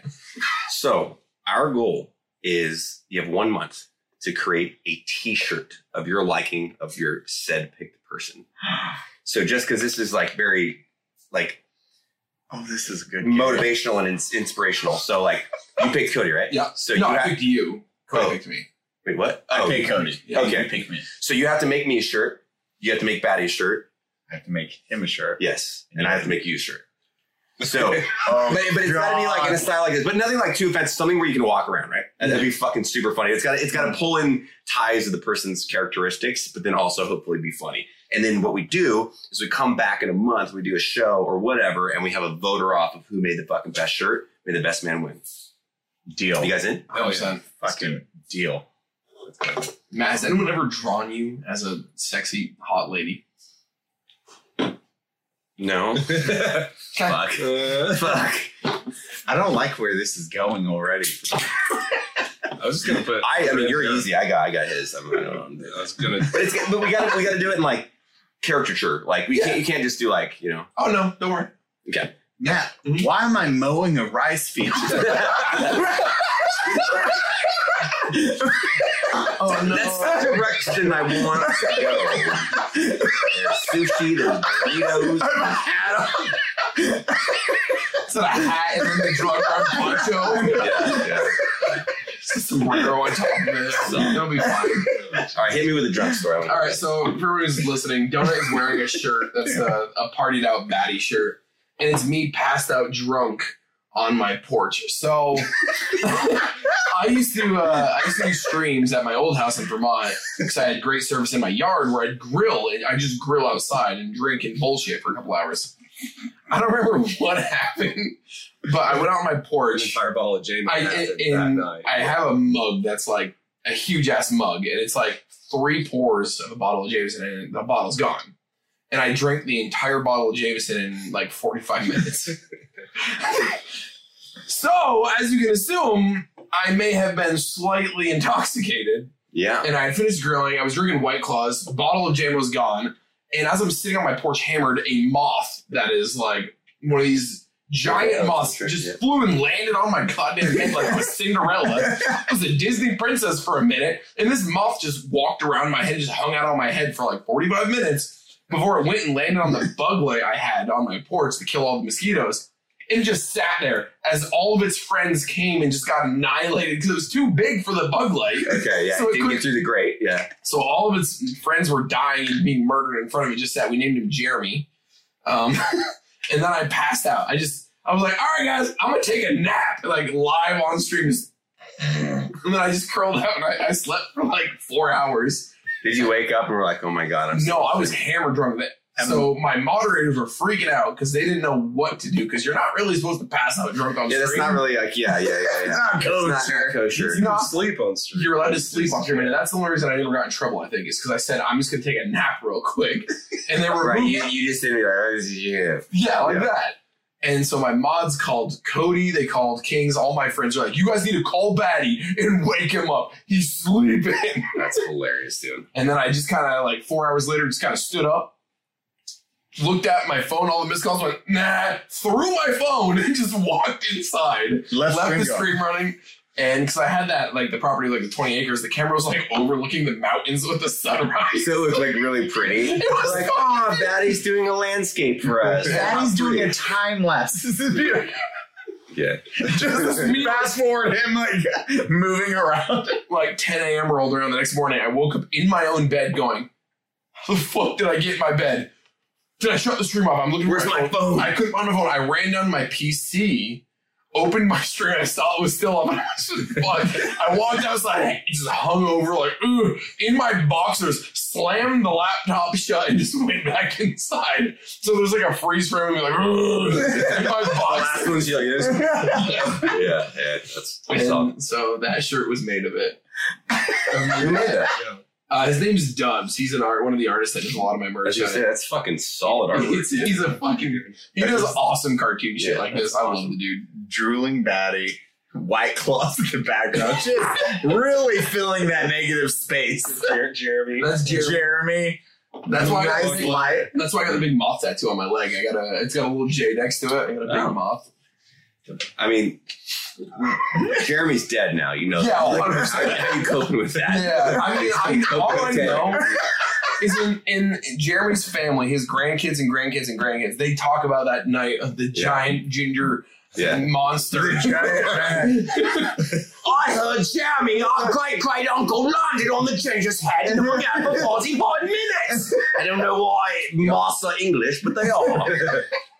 So, our goal is you have one month to create a t-shirt of your liking of your said picked person. So just because this is like very like Oh, this is a good. motivational and ins- inspirational. So like you picked Cody, right? Yeah. So no, you I have picked you. Cody Oh. picked me. wait, what? I Oh, pick Cody. Yeah, Okay. You pick me. So you have to make me a shirt. You have to make Baddie a shirt. I have to make him a shirt. Yes, and I have to make you a shirt. So, *laughs* um, but, Oh, but it's got to be like in a style like this, but nothing like too offensive. Something where you can walk around, right? And that'd be fucking super funny. It's got it's got to mm-hmm. pull in ties of the person's characteristics, but then also hopefully be funny. And then what we do is we come back in a month, we do a show or whatever, and we have a voter off of who made the fucking best shirt. May the best man win. deal. You guys in? Oh, yeah. Fucking deal. Matt, has anyone ever drawn you as a sexy, hot lady? No. *laughs* Fuck. Uh, Fuck. I don't like where this is going already. *laughs* I was just gonna put. I, I mean, you're easy. I got, I got his. I'm, I don't know. I was gonna. But it's, but we got, to we got to do it in like caricature. Like we can't, you can't just do like, you know. Oh no, don't worry. Okay. Matt, Mhm. why am I mowing a rice field? *laughs* Oh no. That's the direction I want to go. There's sushi, there's burritos. It's a hat and then the drunk on poncho. Yeah, yeah. Sombrero on top of it. So- It'll be fine. All right, hit me with a drunk story. All right, so for everyone who's listening, Donut is wearing a shirt that's a, a partied out Baddie shirt, and it's me passed out drunk on my porch. So *laughs* I used to uh, I used to do streams at my old house in Vermont because I had great service in my yard where I'd grill and I just grill outside and drink and bullshit for a couple hours. I don't remember what happened, but I went out on my An porch. entire ball of Jamie I happened in, that night. I have a mug that's like a huge ass mug, and it's like three pours of a bottle of Jameson, and the bottle's gone. And I drank the entire bottle of Jameson in like 45 *laughs* minutes. so, as you can assume, I may have been slightly intoxicated. Yeah. And I had finished grilling. I was drinking White Claws. The bottle of jam was gone. And as I'm sitting on my porch, hammered, a moth that is like one of these giant Yeah, moths sure, just yeah. flew and landed on my goddamn head like a *laughs* Cinderella. I was a Disney princess for a minute, and this moth just walked around my head, just hung out on my head for like 45 minutes before it went and landed on the bug light I had on my porch to kill all the mosquitoes. And just sat there as all of its friends came and just got annihilated because it was too big for the bug light. Okay. Yeah. So it Didn't get through the grate. Yeah. So all of its friends were dying and being murdered in front of it. Just that we named him Jeremy. Um, *laughs* and then I passed out. I just I was like, all right, guys, I'm gonna take a nap, like live on stream. And then I just curled out and I, I slept for like four hours. Did you wake up and were like, oh my god, I'm No, I was hammer drunk. That so my moderators were freaking out because they didn't know what to do because you're not really supposed to pass out drunk on stream. Yeah, that's not really like yeah, yeah, yeah, yeah. *laughs* Not It's not kosher. kosher. It's You not- can sleep on stream. You're allowed to sleep on stream, and that's the only reason I never got in trouble. I think is because I said I'm just gonna take a nap real quick, and they were *laughs* Right, you, you just didn't realize yeah. Oh, yeah, like Yeah. that. And so my mods called Cody, they called Kings. All my friends are like, you guys need to call Baddie and *laughs* wake him up. He's sleeping. *laughs* That's hilarious, dude. And then I just kind of like four hours later, just kind of stood up, looked at my phone, all the missed calls, went, nah, threw my phone *laughs* and just walked inside, Left, left the stream running. And because I had that, like the property, like the 20 acres, the camera was like overlooking the mountains with the sunrise. So it looked like really pretty. *laughs* It was like, oh, Baddie's doing a landscape for us. Baddie's doing a time lapse. *laughs* This is beautiful. Yeah. Just *laughs* fast forward him like moving around. like 10 a.m. rolled around the next morning. I woke up in my own bed going, How the fuck did I get in my bed? Did I shut the stream off? I'm looking Where's for my phone? I couldn't find my phone. I ran down to my PC, opened my string. I saw it was still up. I. I walked outside, just hung over, like, ooh, in my boxers, slammed the laptop shut, and just went back inside. So there's like a freeze frame of me, like, ooh, in my *laughs* last boxers. like this. Yeah. Yeah, yeah, that's so that shirt was made of it. Who made that? Uh, his name's Dubs. He's an art, one of the artists that does a lot of my I was merch. just that's fucking solid art. He's, he's a fucking. He does awesome cartoon shit Yeah, like this. I love the dude. Drooling Baddie, white claws in the background, just really filling that negative space. Jeremy. That's Jeremy, That's why. I got nice big, light. that's why I got the big moth tattoo on my leg. I got a. It's got a little J next to it. I got a big Oh. moth. I mean, Jeremy's dead now. You know. Yeah, that. Like, 100%. how, how you coping with that? Yeah, I mean, I, all I know is in, in Jeremy's family, his grandkids and grandkids and grandkids, they talk about that night of the giant ginger Yeah. monster. *laughs* I heard Jeremy, our great great uncle, landed on the ginger's head and hung out for 45 minutes. I don't know why master English, but they are. *laughs*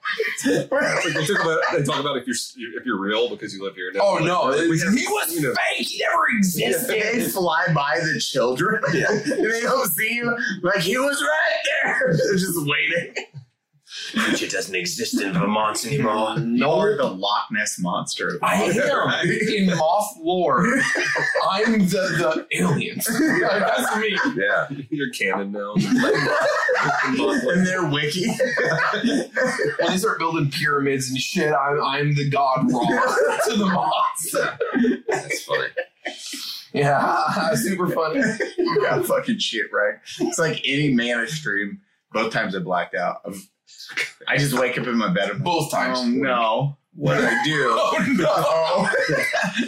It's like they talk about they talk about if you're if you're real because you live here. Now. Oh no, Like, we he have- was you know, fake. He never existed. They existed. fly by the children. Yeah. and *laughs* they don't see you. Like he was right there. *laughs* They're just waiting. Creature doesn't exist in Vermont anymore. You're the Loch Ness monster. I *laughs* am in moth lore. I'm the the aliens. *laughs* Like, that's me. Yeah. You're canon now. *laughs* and their wiki. When they start building pyramids and shit, I'm I'm the god Ra to the moths. That's funny. Yeah, super funny. you got fucking shit right. It's like any mana stream. Both times I blacked out. Of- I just wake up in my bed and Both times. Oh no. What did I do? *laughs* Oh no. *laughs* Oh.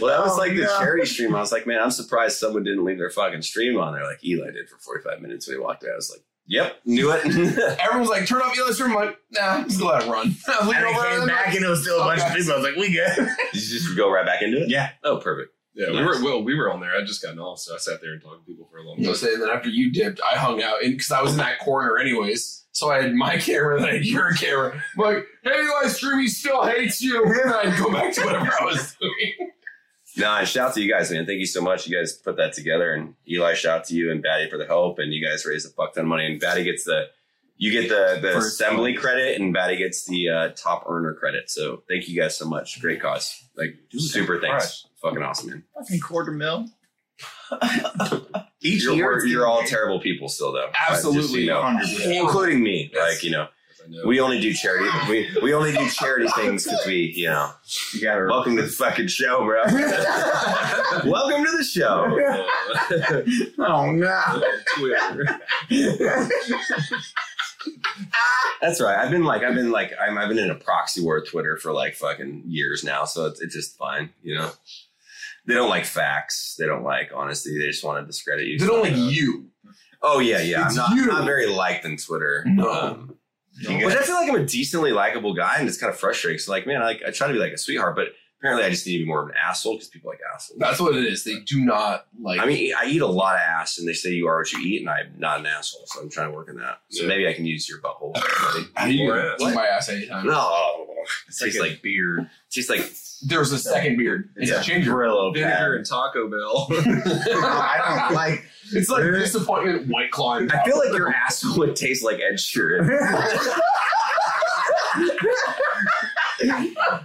Well, that was Oh, like the no. charity stream. I was like, man, I'm surprised someone didn't leave their fucking stream on there like Eli did for 45 minutes when he walked out. I was like, yep, knew it. *laughs* Everyone's like, turn off Eli's stream. I'm like, nah, I'm just gonna let it run. I was And looking I came and back and it was still a bunch of people. I was like, we good. Did you just go right back into it? Yeah. Oh, perfect. Yeah, we were well, we were on there. I just got off, so I sat there and talked to people for a long You know, time. saying that after you dipped, I hung out because I was in that corner anyways. So I had my *laughs* camera, then I had your camera. I'm like, hey, Eli Stream, he still hates you. And I'd go back to whatever I was doing. No, and shout out to you guys, man. Thank you so much. You guys put that together. And Eli, shout out to you and Baddie for the help. And you guys raised a fuck ton of money. And Baddie gets the, you get the, the First assembly one. credit and Baddie gets the uh, top earner credit. So thank you guys so much. Great cause. Like, super thanks. Fucking awesome, man. Fucking quarter mil. *laughs* Each You're, year, you're all terrible people still, though. Just Absolutely. you know. 100%. including me. Yes. Like you know, we only do charity. We we only do charity things because we, you know. You gotta Welcome to the fucking show, bro. *laughs* Welcome to the show. *laughs* Oh no! That's right. I've been like, I've been like, I'm, I've been in a proxy war with Twitter for like fucking years now, so it's, it's just fine, you know. They don't like facts. They don't like honesty. They just want to discredit you. They don't like you. Oh yeah, yeah. I'm not. you. I'm not very liked on Twitter. No. Um, You But I feel like I'm a decently likable guy, and it's kind of frustrating. So, like, man, I, like, I try to be like a sweetheart, but apparently, I just need to be more of an asshole because people like assholes. That's what it is. They do not like. I mean, I eat a lot of ass, and they say you are what you eat, and I'm not an asshole, so I'm trying to work on that. So Yeah. maybe I can use your butthole. *laughs* how do you eat my ass anytime? no, it tastes like like a beard. tastes like There's a second beard. It's Yeah. ginger. Brillo Vinegar and Taco Bell. *laughs* *laughs* I don't like. It's like disappointment white claw. I feel like your asshole would taste like Ed Sheeran. *laughs*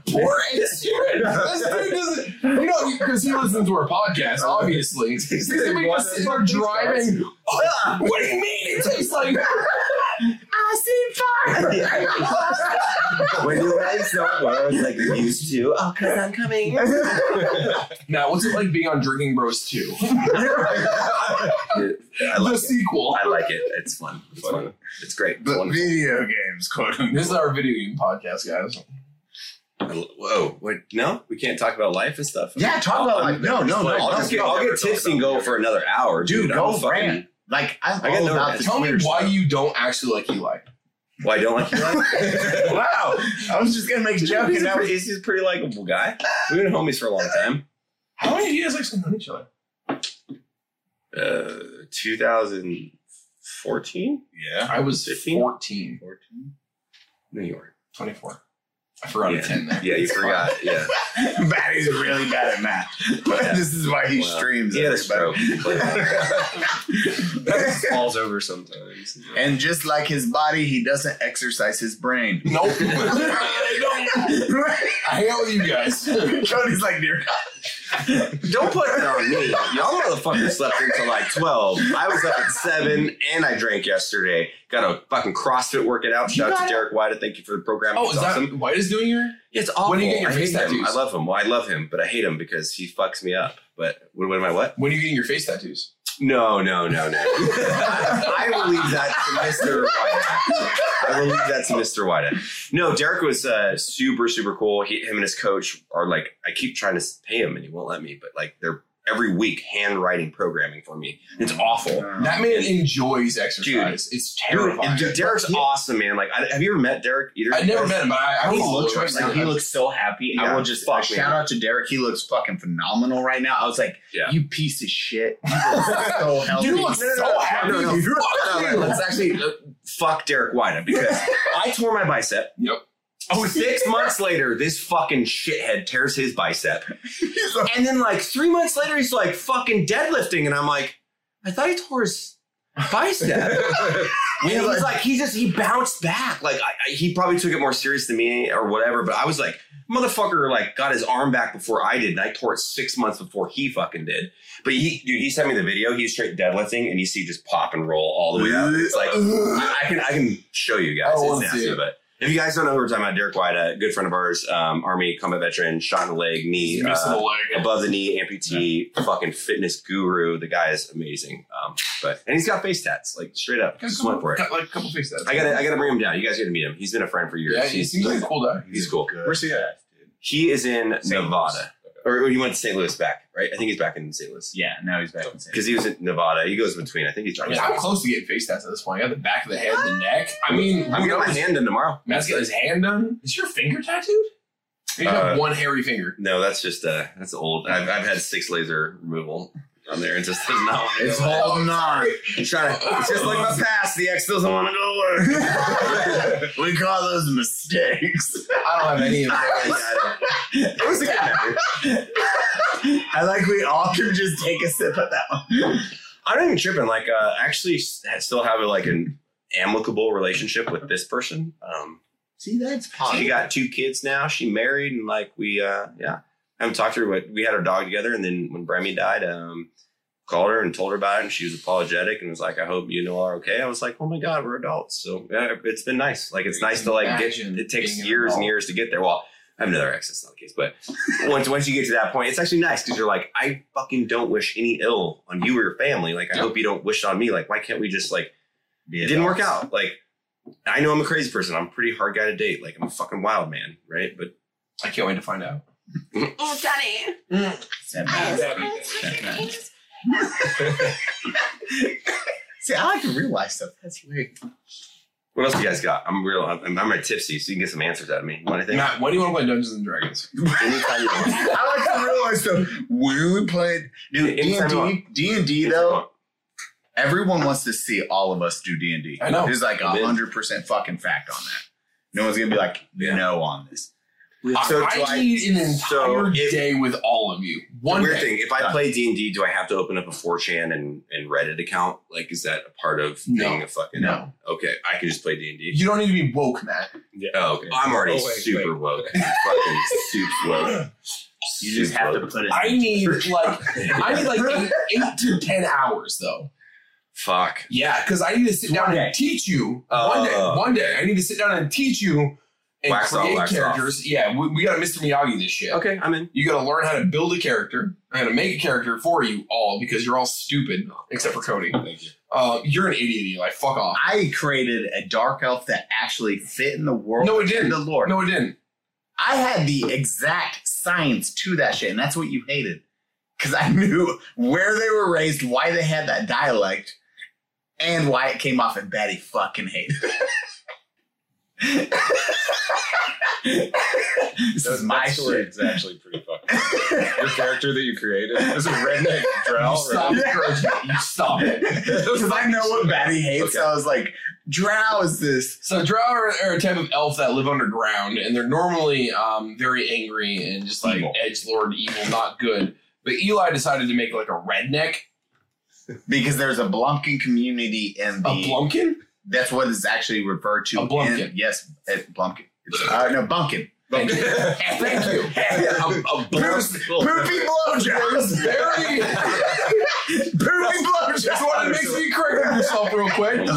Poor Ed Sheeran. This dude doesn't, you know, because he listens to our podcast, obviously. He's gonna be us sitting there driving. "Oh, what do you mean? It tastes like. *laughs* when your legs don't work like you used to. Oh, cause I'm coming. *laughs* Now, what's it like being on Drinking Bros 2? *laughs* I the like it. sequel. I like it. It's fun. It's fun. It's great. It's But video games, quote unquote. This is our video game podcast, guys. Whoa! Wait, no, we can't talk about life and stuff. Yeah, talk about like no, no, no. I'll just get, no. I'll get tipsy and go for another hour, Dude, dude. go I'm fucking- rant. Like I'm I got all about rant. the Tell me Twitter why stuff. you don't actually like Eli. Why don't like Eli? *laughs* wow, I was just gonna make a joke he's, a pretty, he's a pretty likable guy. We've been homies for a long time. How many of you guys actually know each other? Uh, 2014, yeah. I was 15? 14. 14. New York. 24. I forgot yeah. a 10 there. Yeah, you It's forgot. Yeah, *laughs* Baddie's really bad at math. *laughs* Yeah. this is why he Well, streams. Yeah, had a everybody. stroke. *laughs* Falls over sometimes. and just like his body, he doesn't exercise his brain. Nope. I don't. I hang you guys. Cody's like, dear Don't put *laughs* that on me. Y'all motherfuckers slept until like 12. I was up at 7 and I drank yesterday. Got a fucking CrossFit working out. Shout out to Derek White. Thank you for the program. Oh, It's is that. White is doing your? Yeah, it's awful. When are you getting your I face hate him. tattoos? I love him. Well, I love him, but I hate him because he fucks me up. But what, what am I? What? When are you getting your face tattoos? No, no, no, no. *laughs* I will leave that to Mr. I will leave that to Mr. White. No, Derek was uh, super, super cool. He, him and his coach are like, I keep trying to pay him and he won't let me, but like they're every week handwriting programming for me. It's awful. That man enjoys exercise. it's terrifying. Dude, Derek's awesome, man. Like, I, have you ever met Derek either? I never met him, but I, I How he follow looks him. right now, he looks so happy. I will just fuck, shout man. out to Derek. He looks fucking phenomenal right now. I was like, Yeah. you piece of shit. You look so *laughs* healthy. You look so happy. No, no, no. Fuck No, no, you. let's actually uh, fuck Derek White because *laughs* I tore my bicep. Yep. Oh, six *laughs* months later, this fucking shithead tears his bicep. And then like three months later, he's like fucking deadlifting, and I'm like, I thought he tore his bicep. *laughs* and he's like, he just he bounced back. Like I, I, he probably took it more serious than me or whatever. But I was like, motherfucker, like got his arm back before I did, and I tore it six months before he fucking did. But he, dude, he sent me the video. He's straight deadlifting, and you see just pop and roll all the way up. It's like I I can I can show you guys. It's nasty, but. If you guys don't know who we're talking about, Derek White, a good friend of ours, um, Army combat veteran, shot in the leg, knee, Missing uh, a leg. above the knee amputee, fucking fitness guru. The guy is amazing. Um, but and he's got face tats, like straight up. Got a Just went for it. Got like a couple face tats. I gotta, I gotta bring him down. You guys gotta meet him. He's been a friend for years. Yeah, he he's, seems like a cool guy. he's cool. Where's he at? Dude? He is in St. Nevada, or he went to St. Louis back, right? I think he's back in St. Louis yeah, now he's back in San because he was in Nevada. He goes between. I think he's. I mean, I'm close to getting face tats at this point. I got the back of the head, the neck. I mean, I'm who getting my knows? hand in tomorrow. Matt's got his hand done. Is your finger tattooed? You have Uh, one hairy finger. No, that's just uh, that's old. I've, I've had six laser removal on there. It just does not. It's holding on. I'm trying to. It's just like my past. The X doesn't want to go *laughs* away. we call those mistakes. I don't have any of those. *laughs* it was a good memory. *laughs* I like we all can just take a sip of that one. I'm not even tripping. Like, uh, actually, s- still have a, like an amicable relationship with this person. Um, See, that's she got two kids now. She married, and like we, uh, yeah, I haven't talked to her. But we had our dog together, and then when Bremy died, um, called her and told her about it, and she was apologetic and was like, "I hope you know are okay." I was like, "Oh my god, we're adults." So yeah, it's been nice. Like it's nice to like get. Imagine It takes years and years to get there. Well, I have another ex. That's not the case, but once once you get to that point, it's actually nice because you're like, I fucking don't wish any ill on you or your family. Like I Yeah. hope you don't wish it on me. Like why can't we just like Be it didn't work out. Like I know I'm a crazy person. I'm a pretty hard guy to date. Like I'm a fucking wild man, right? But I can't wait to find out. Oh, Daddy. Sad I man. was *laughs* See, I like to realize stuff. That's weird. What else you guys got? I'm real. I'm, I'm already tipsy, so you can get some answers out of me. You Want anything? Matt, when do you want to play Dungeons and Dragons? *laughs* Anytime you want. I like to realize stuff. When we played, dude, D Anytime and you D, want. D and D though. Everyone wants to see all of us do D and D. I know. There's like a I'm in. hundred percent fucking fact on that. No one's gonna be like Yeah. no on this. So I, do I- need an entire so if- day with all of you. One Weird day. thing. If I play D and D, do I have to open up a 4chan and, and Reddit account? Like, is that a part of No. being a fucking? No. Okay, I can just play D and D. You don't need to be woke, Matt. Yeah. Oh, okay. I'm already Oh, wait, super wait. woke. *laughs* fucking super woke. You just have to put it. I need *laughs* like I need like eight, eight to ten hours though. Fuck. Yeah, because I need to sit down One and teach you Uh, one day. One day, I need to sit down and teach you and Wax on, create wax characters. Yeah, we, we got to Mr. Miyagi this shit. Okay, I'm in. You got to learn how to build a character, and how to make a character for you all because you're all stupid except for Cody. Thank you. Uh, you're an idiot. Eli. Fuck off. I created a dark elf that actually fit in the world. No, it didn't. The Lord. No, it didn't. I had the exact science to that shit, and that's what you hated. Because I *laughs* knew where they were raised, why they had that dialect, and why it came off, and Baddie fucking hated *laughs* it. this is my that story It's actually pretty fucking. *laughs* Your character that you created is a redneck drow. you stop right? encouraging it. *laughs* You stop it. Because I know what Baddie hates, so I was like, Drow is this. So drow are, are a type of elf that live underground, and they're normally um, very angry and just like edge lord evil, not good. But Eli decided to make like a redneck, Because there's a Blumpkin community in the. a Blumpkin. That's what is actually referred to. A Blumpkin. In, yes, at Blumpkin. It's, uh, no, Bumpkin. Thank you. Thank you. A, a Poopy blowjobs. very. Poopy blowjobs. Just wanted to make me you myself real quick. I was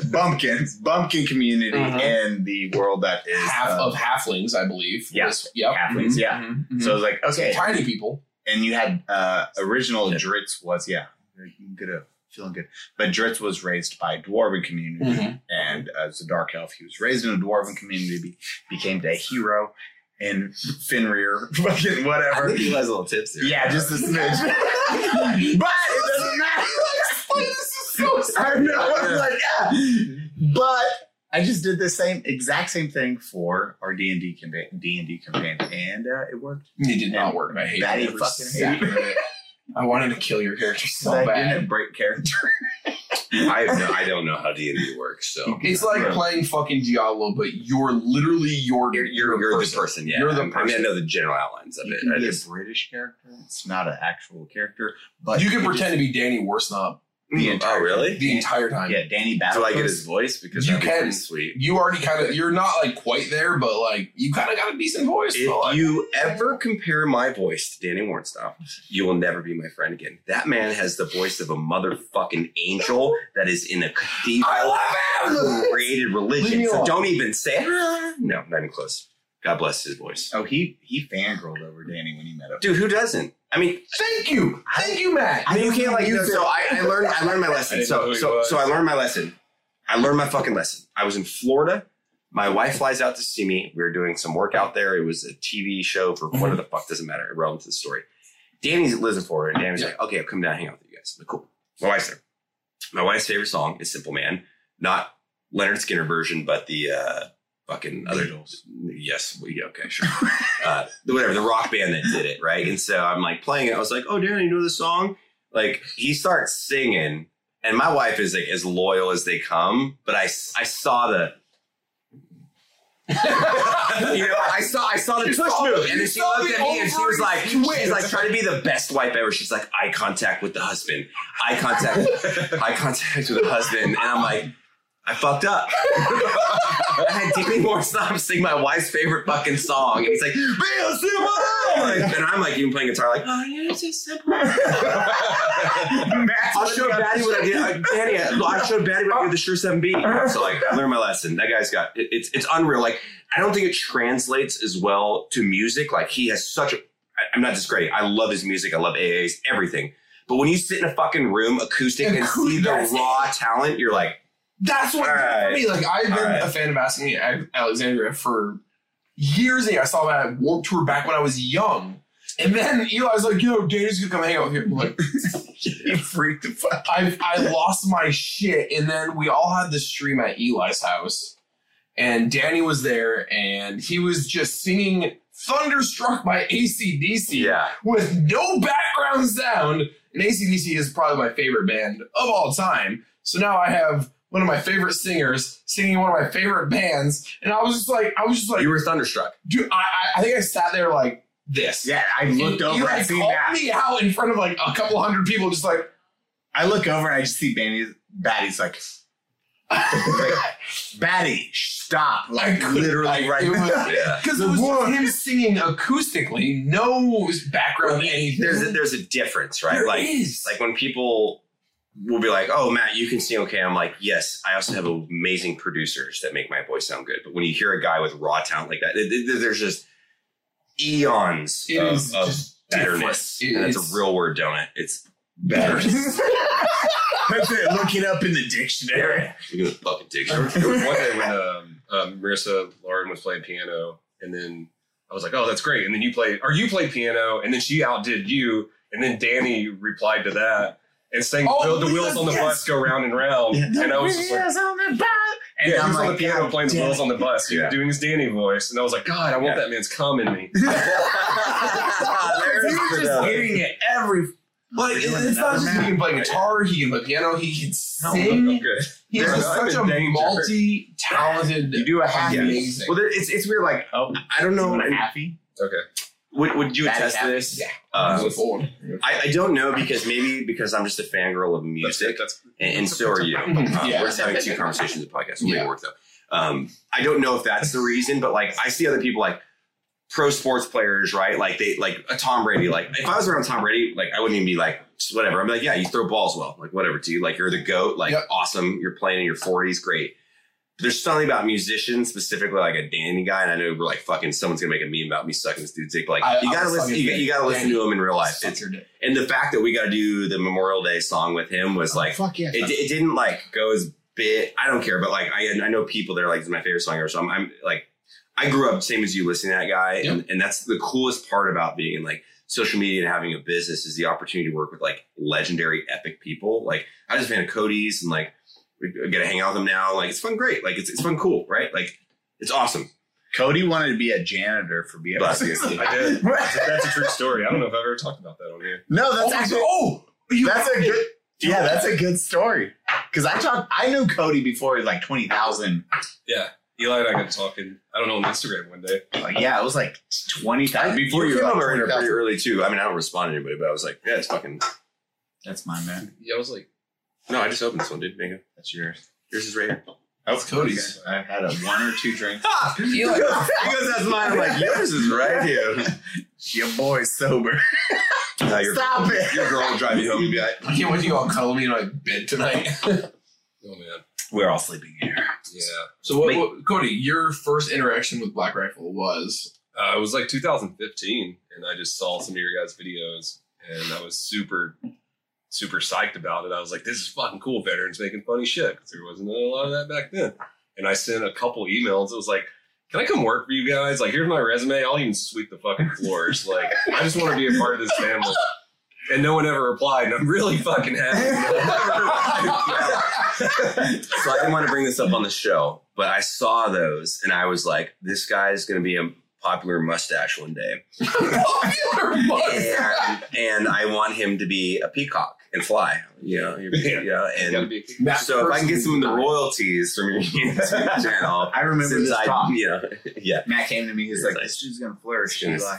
like. Bumpkins, Bumpkin community Mhm. in the world that is Half uh, of halflings, I believe. Yeah. was- yep. Halflings, Mhm, yeah. mhm, mhm. So I was like, okay, tiny people. and you had uh original Yeah. Drizzt was yeah, good, uh, feeling good. But Drizzt was raised by a dwarven community, Mhm. and as a dark elf, he was raised in a dwarven community, be, became a hero in Finrear, *laughs* fucking whatever. he has a little tips there. Yeah, just a *laughs* smidge. but it doesn't matter. *laughs* I know. I was like, yeah. But I just did the same exact same thing for our D and D campaign, D and D campaign, and uh, it worked. It did not work. I hate That it. fucking of it. I wanted to kill your character so So I bad. didn't break character. *laughs* I have no, I don't know how D and D works, so *laughs* It's like Yeah. playing fucking Diablo, but you're literally your you're you're, you're the person. Yeah, You're the person. I mean, I know the general outlines of You it. can I be just a British character. It's not an actual character, but you can pretend to be Danny Worsnop The oh entire- really? the entire time. Yeah, Danny Do I get his voice because You that'd be can. pretty sweet. You already kind of you're not like quite there, but like you kind of got a decent voice. If but, like, you ever compare my voice to Danny Worsnop, you will never be my friend again. That man has the voice of a motherfucking angel that is in a cathedral I love him. created religion. So alone. don't even say "Ah." no, not even close. God bless his voice. Oh, he he fangirled over Danny when he met him. Dude, who doesn't? I mean, Thank you, thank you, Matt. I mean, you can't like. You no, so I, I learned. I learned my lesson. So so so I learned my lesson. I learned my fucking lesson. I was in Florida. My wife flies out to see me. We were doing some work out there. It was a TV show for what the fuck doesn't matter. Irrelevant to the story. Danny lives in Florida, and Danny's Yeah. like, "Okay, I'll come down, and hang out with you guys." I'm like, cool. My wife's there. My wife's favorite song is "Simple Man," not Lynyrd Skynyrd version, but the uh, fucking other. Beatles. Yes, yeah, okay, sure. uh, whatever the rock band that did it, right? And so I'm like playing it. I was like, "Oh, Danny, you know this song?" Like he starts singing, and my wife is like as loyal as they come. But I, I saw the, *laughs* you know, I saw I saw the saw move, and then she looked at me and she was like, she's like trying to be the best wife ever. She's like eye contact with the husband, eye contact, *laughs* eye contact with the husband, and I'm like, I fucked up. *laughs* I had Danny Morrison sing my wife's favorite fucking song, and he's like, "Bill Simone," and I'm like even playing guitar, like, "Oh, it's just simple." I'll show Baddie what I did. Uh, Danny, I showed Baddie what I did with the Sure Seven B. So like, I learned my lesson. That guy's got it, it's it's unreal. Like, I don't think it translates as well to music. Like, he has such a. I- I'm not discrediting. I love his music. I love AA's everything. But when you sit in a fucking room, acoustic, and see the raw talent, you're like, That's what right. for me. Like I've been right. a fan of Asking Alexandria for years. And I saw that at Warped Tour back when I was young. And then Eli's like, "Yo, Danny's gonna come hang out with you." I'm like, *laughs* You freaked the fuck. I I lost my shit. And then we all had this stream at Eli's house, and Danny was there, and he was just singing "Thunderstruck" by ACDC yeah. with no background sound. And ACDC is probably my favorite band of all time. So now I have one of my favorite singers singing one of my favorite bands. And I was just like, I was just like, You were thunderstruck. dude, I, I, I think I sat there like this. Yeah, I looked He- over he, and like, seen called that. me out in front of like a couple hundred people, just like, I look over and I just see Baddie. Baddie's like, like, *laughs* Baddie, stop! Like couldn't, literally like, right it was- now. Yeah. *laughs* Because it was just him singing acoustically, no background, anything. There's a, there's a difference, right? There like is. like when people will be like, "Oh, Matt, you can sing okay." I'm like, "Yes, I also have amazing producers that make my voice sound good." But when you hear a guy with raw talent like that, it- it- there's just eons It of, of just bitterness, different. and it's It's- a real word, don't it? It's better. *laughs* That's it. Look it up in the dictionary. *laughs* you're gonna fucking dig. There was one day when um, um, Marissa Lauren was playing piano, and then I was like, "Oh, that's great!" And then you played, or you played piano, and then she outdid you, and then Danny replied to that and sang Oh, "The Wheels on the yes. Bus Go Round and Round," and I was just like. on the bus. And yeah, he I'm was on the like, piano God playing the damn wheels on the bus, Yeah. doing his Danny voice, and I was like, God, I want Yeah. that man's cum in me. *laughs* *laughs* He was just hearing it every. Like, We're it's not just he map. can play guitar, he can play piano, he can sing. good. He's Yeah, just such a danger. multi-talented. You do a half. Yeah. Well, there- it's it's weird. Like Oh, I don't know. you want a and halfie? Okay. Would, would you attest to this? Yeah. Um, It's a. I, I don't know because maybe because I'm just a fangirl of music. that's, and, and so are you. Um, Yeah. We're just having two conversations in the podcast. We'll make Yeah. it work though. Um, I don't know if that's the reason, but like I see other people like pro sports players, right? Like they like a Tom Brady. Like if I was around Tom Brady, like I wouldn't even be like whatever. I'm like, yeah, you throw balls well, like whatever. To you, like you're the goat, like Yep. awesome. You're playing in your 40s, great. There's something about musicians, specifically like a Danny guy, and I know we're like fucking someone's gonna make a meme about me sucking this dude's dick. Like I- you gotta listen, you, you gotta listen Danny to him in real life. And the fact that we got to do the Memorial Day song with him was like fuck yeah. it, it didn't like go as big. I don't care, but like I I know people that are like this is my favorite song ever. So I'm, I'm like I grew up same as you listening to that guy, and, and that's the coolest part about being in like social media and having a business is the opportunity to work with like legendary epic people. Like I was a fan of Cody's and like we get to hang out with them now. Like it's fun, great. Like it's it's fun, cool, right? Like it's awesome. Cody wanted to be a janitor for Bless you. BFC. *laughs* I did. *laughs* That's a, that's a true story. I don't know if I've ever talked about that on here. no, Oh, that's my actually oh, you that's a good. Yeah, that's a good story. Because I talked, I knew Cody before like twenty thousand. Yeah. Eli and I got talking, I don't know, on Instagram one day. Like, yeah, it was like twenty thousand before you you came were on my radar pretty early too. I mean, I don't respond to anybody, but I was like, yeah, it's fucking. That's mine, man. Yeah, I was like, No, I just opened this one, dude. Mango. That's yours. Yours is right here. Oh, Cody's. I had a one or two drinks. Eli, he goes, that's mine. I'm like, yours is right here. *laughs* Your boy's sober. *laughs* No, your, Stop it. Your girl will drive you home and be like, I can't wait to go all cuddle me in my bed tonight. *laughs* oh man. We're all sleeping here. Yeah. so, what, what, Cody, your first interaction with Black Rifle was Uh, it was like 2015, and I just saw some of your guys' videos, and I was super, super psyched about it. I was like, "This is fucking cool." Veterans making funny shit because there wasn't a lot of that back then. And I sent a couple emails. It was like, "Can I come work for you guys? Like, here's my resume. I'll even sweep the fucking floors. Like, I just want to be a part of this family." And no one ever replied, and I'm really fucking happy. *laughs* so I didn't want to bring this up on the show, but I saw those and I was like, this guy's going to be a popular mustache one day. *laughs* popular And, and I want him to be a peacock and fly. You know, you Yeah. You gotta and so if I can get some of the royalties from your *laughs* YouTube channel, I remember since this I, talk. you know, *laughs* yeah, Matt came to me. He's like, like- "This dude's gonna flourish." He's Eli.